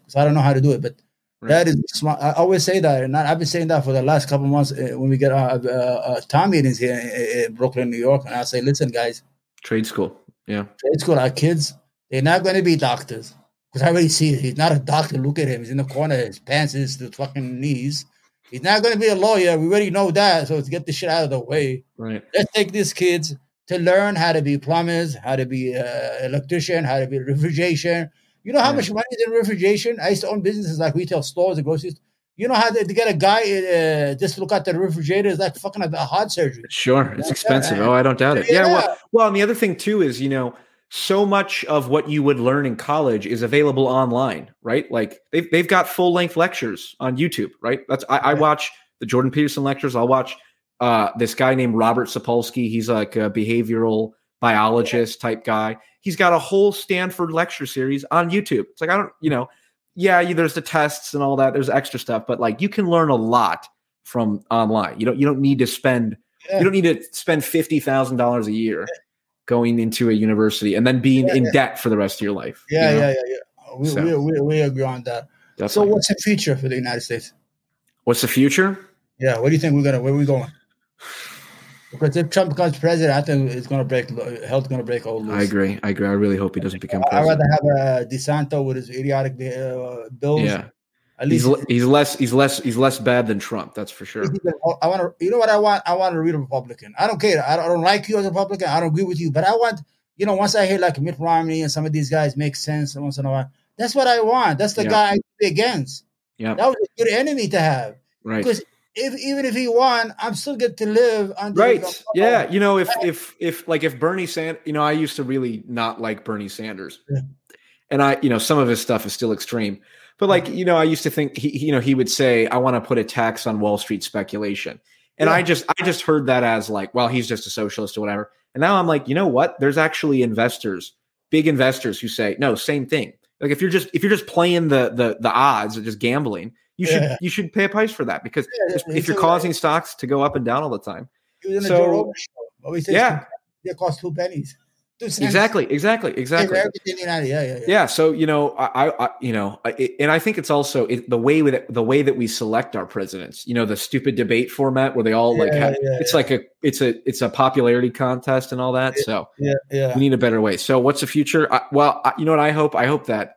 because I don't know how to do it. But Right. that is smart. I always say that, and I've been saying that for the last couple months uh, when we get our uh, uh, town meetings here in, in Brooklyn, New York, and I say, listen, guys, Trade school. Yeah, trade school, our kids, they're not going to be doctors. Because I already see it. He's not a doctor. Look at him. He's in the corner. His pants is to fucking knees. He's not going to be a lawyer. We already know that. So let's get the shit out of the way. right. Let's take these kids to learn how to be plumbers, how to be uh, electrician, how to be refrigeration. You know how much money is in refrigeration? I used to own businesses like retail stores and groceries. You know how to, to get a guy uh, just look at the refrigerator is like fucking a, a heart surgery. Sure, it's expensive. Oh, I don't doubt it. Yeah. Yeah. Well, well, and the other thing too is you know so much of what you would learn in college is available online, right? Like they've they've got full length lectures on YouTube, right? That's I, I watch the Jordan Peterson lectures. I'll watch uh, this guy named Robert Sapolsky. He's like a behavioral biologist type guy. He's got a whole Stanford lecture series on YouTube. It's like I don't, you know, yeah, you, there's the tests and all that. There's extra stuff, but like you can learn a lot from online. You don't you don't need to spend Yeah. you don't need to spend fifty thousand dollars a year going into a university and then being Yeah, in yeah. debt for the rest of your life. you Yeah, know? yeah, yeah, yeah. We, So- we, we, we agree on that. So, what's the future for the United States? What's the future? Yeah, what do you think we're gonna? Where are we going? Because if Trump becomes president, I think it's gonna break. Health's gonna break all loose. I agree. I agree. I really hope he doesn't become president. I'd rather have a DeSantis with his idiotic uh, bills. Yeah, at he's least le- he's less he's less he's less bad than Trump. That's for sure. I want to. You know what I want? I want to read a Republican. I don't care. I don't, I don't like you as a Republican. I don't agree with you, but I want. You know, once I hear like Mitt Romney and some of these guys make sense once in a while, that's what I want. That's the Yeah. guy I be against. Yeah, That was a good enemy to have. right. Because if even if he won, I'm still good to live under Right. Yeah. You know, if if if like if Bernie Sanders, you know, I used to really not like Bernie Sanders, Yeah. and I, you know, some of his stuff is still extreme. But like, you know, I used to think he, you know, he would say, "I want to put a tax on Wall Street speculation," and I just, I just heard that as like, well, he's just a socialist or whatever. And now I'm like, you know what? There's actually investors, big investors, who say, no, same thing. Like if you're just if you're just playing the the the odds or just gambling, you should Yeah. you should pay a price for that because Yeah, if- you're causing stocks to go up and down all the time. He was in a So- Joe Rogan show. Always says Yeah. it cost two pennies. Exactly, exactly, exactly. everything in United. Yeah, yeah, yeah. Yeah. So you know, I, I, you know, I, and I think it's also it, the way with the way that we select our presidents. You know, the stupid debate format where they all like Yeah, have, yeah, it's like a it's a it's a popularity contest and all that. So Yeah, yeah. we need a better way. So what's the future? I, well, I, you know what I hope? I hope that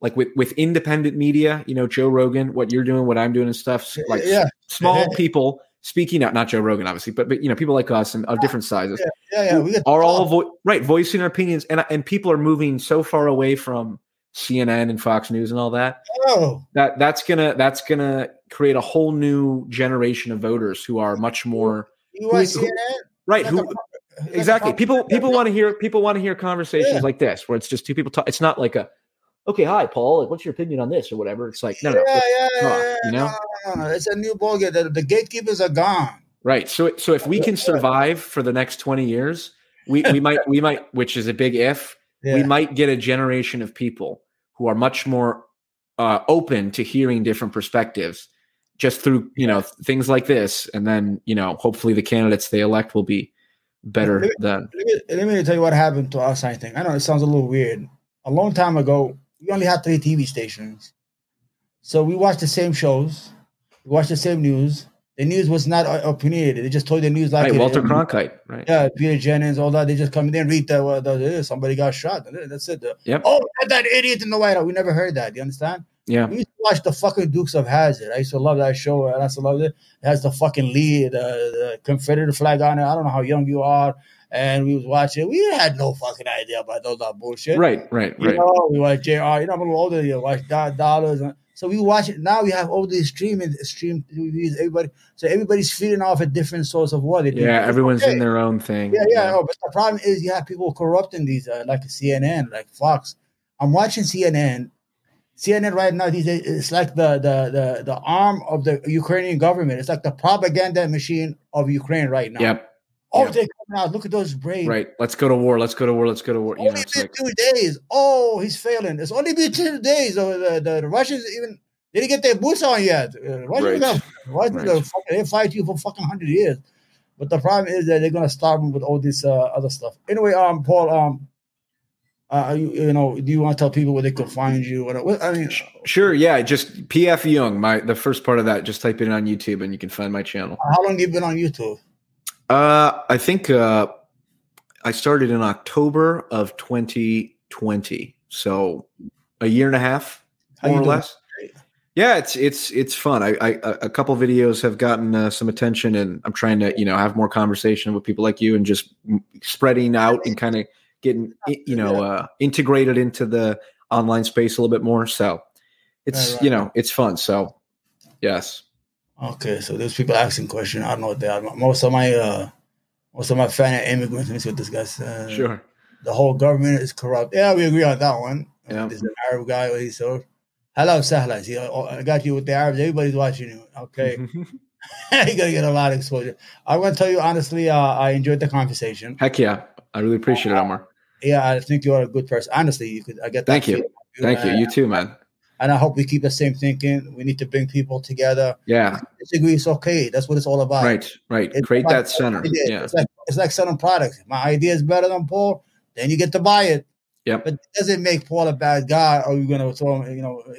like with with independent media, you know, Joe Rogan, what you're doing, what I'm doing, and stuff. Like yeah, small [laughs] people speaking out, not Joe Rogan, obviously, but but you know, people like us and of different sizes yeah, yeah. Get are all vo- right voicing their opinions and and people are moving so far away from CNN and Fox News and all that. Oh, that that's gonna that's gonna create a whole new generation of voters who are much more Who- who- right who a- like a exactly. people people want to hear people want to hear conversations Yeah. like this where it's just two people talk it's not like a okay, hi, Paul. Like, what's your opinion on this or whatever? It's like, no, no, yeah, yeah, talk, yeah, you know? no, no, no, no. It's a new ballgame. The, the gatekeepers are gone. right. So, so if we can survive for the next twenty years, we we might we might, which is a big if, Yeah. we might get a generation of people who are much more uh, open to hearing different perspectives, just through you know things like this, and then you know hopefully the candidates they elect will be better Let me- than let me, let me tell you what happened to us. I think I know it sounds a little weird. A long time ago, we only had three TV stations, so we watched the same shows, we watched the same news. The news was not uh, opinionated; they just told the news like right, Walter. Cronkite, right? Yeah, Peter Jennings, all that. They just come in and read that well, the, somebody got shot. That's it. Yep. Oh, that idiot in the White House. We never heard that. You understand? Yeah, We used to watch the fucking Dukes of Hazzard. I used to love that show. and I used to love it. It has the fucking lead, the, the Confederate flag on it. I don't know how young you are. And we was watching. We had no fucking idea about all that bullshit. right, right, You right. know, we watch JR. You know, I'm a little older you. Watch Dallas. And, so we watch it. Now we have all these streaming, stream TVs, everybody. So everybody's feeding off a different source of is. Yeah, It's everyone's okay. in their own thing. Yeah, yeah. Oh, but the problem is you have people corrupting these, uh, like CNN, like Fox. I'm watching CNN. CNN right now, these days, it's like the, the the the arm of the Ukrainian government. It's like the propaganda machine of Ukraine right now. Yep. Oh, Yep. they're coming out. Look at those brains. Right. Let's go to war. Let's go to war. Let's go to war. You know, Only been like, two days. Oh, he's failing. It's only been two days. Oh, the, the, the Russians even didn't get their boots on yet. Uh, Russians, Right. Russians right. Fucking, they fight you for fucking hundred years. But the problem is that they're gonna them with all this uh, other stuff. Anyway, um, Paul, um, uh, you, you know, do you want to tell people where they can find you? What, what I mean, sure. Yeah. Just PF Young. My the first part of that. Just type it in on YouTube and you can find my channel. how long have you been on YouTube? Uh, I think uh, I started in October of 2020, so a year and a half, How more or doing? less. Yeah, it's it's it's fun. I, I a couple videos have gotten uh, some attention, and I'm trying to you know have more conversation with people like you, and just spreading out and kind of getting you know uh, integrated into the online space a little bit more. So it's Right, right. you know it's fun. So yes, Okay, so there's people asking questions. I don't know what they are. Most of my uh, most of my fan are immigrants. Let me see what this guy said. sure. the whole government is corrupt. Yeah, we agree on that one. Yeah. This is an Arab guy. What he said. Hello, Sahla. See, I got you with the Arabs. Everybody's watching you. Okay. You're going to get a lot of exposure. I'm to tell you honestly, uh, I enjoyed the conversation. Heck yeah, I really appreciate it, Omar. Yeah, I think you're a good person. Honestly, you could. I get that. Thank you. Thank you. You too, man. And I hope we keep the same thinking. We need to bring people together. Yeah. Disagree, it's okay. That's what it's all about. Right. Right. It's Create that center. Yeah. It's like it's like selling products. My idea is better than Paul, then you get to buy it. Yep. But doesn't make Paul a bad guy, or you're gonna throw him, you know, eh,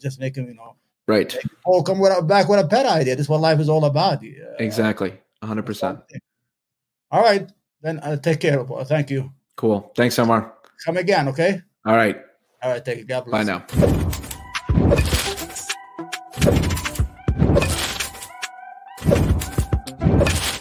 just make him, you know, Right. Paul come with a, back with a pet idea. This is what life is all about. Yeah. Exactly. 100%. All right, then uh, take care, Paul. Thank you. Cool. Thanks, Omar. Come again, okay? All right. All right, take it. God bless. Bye now.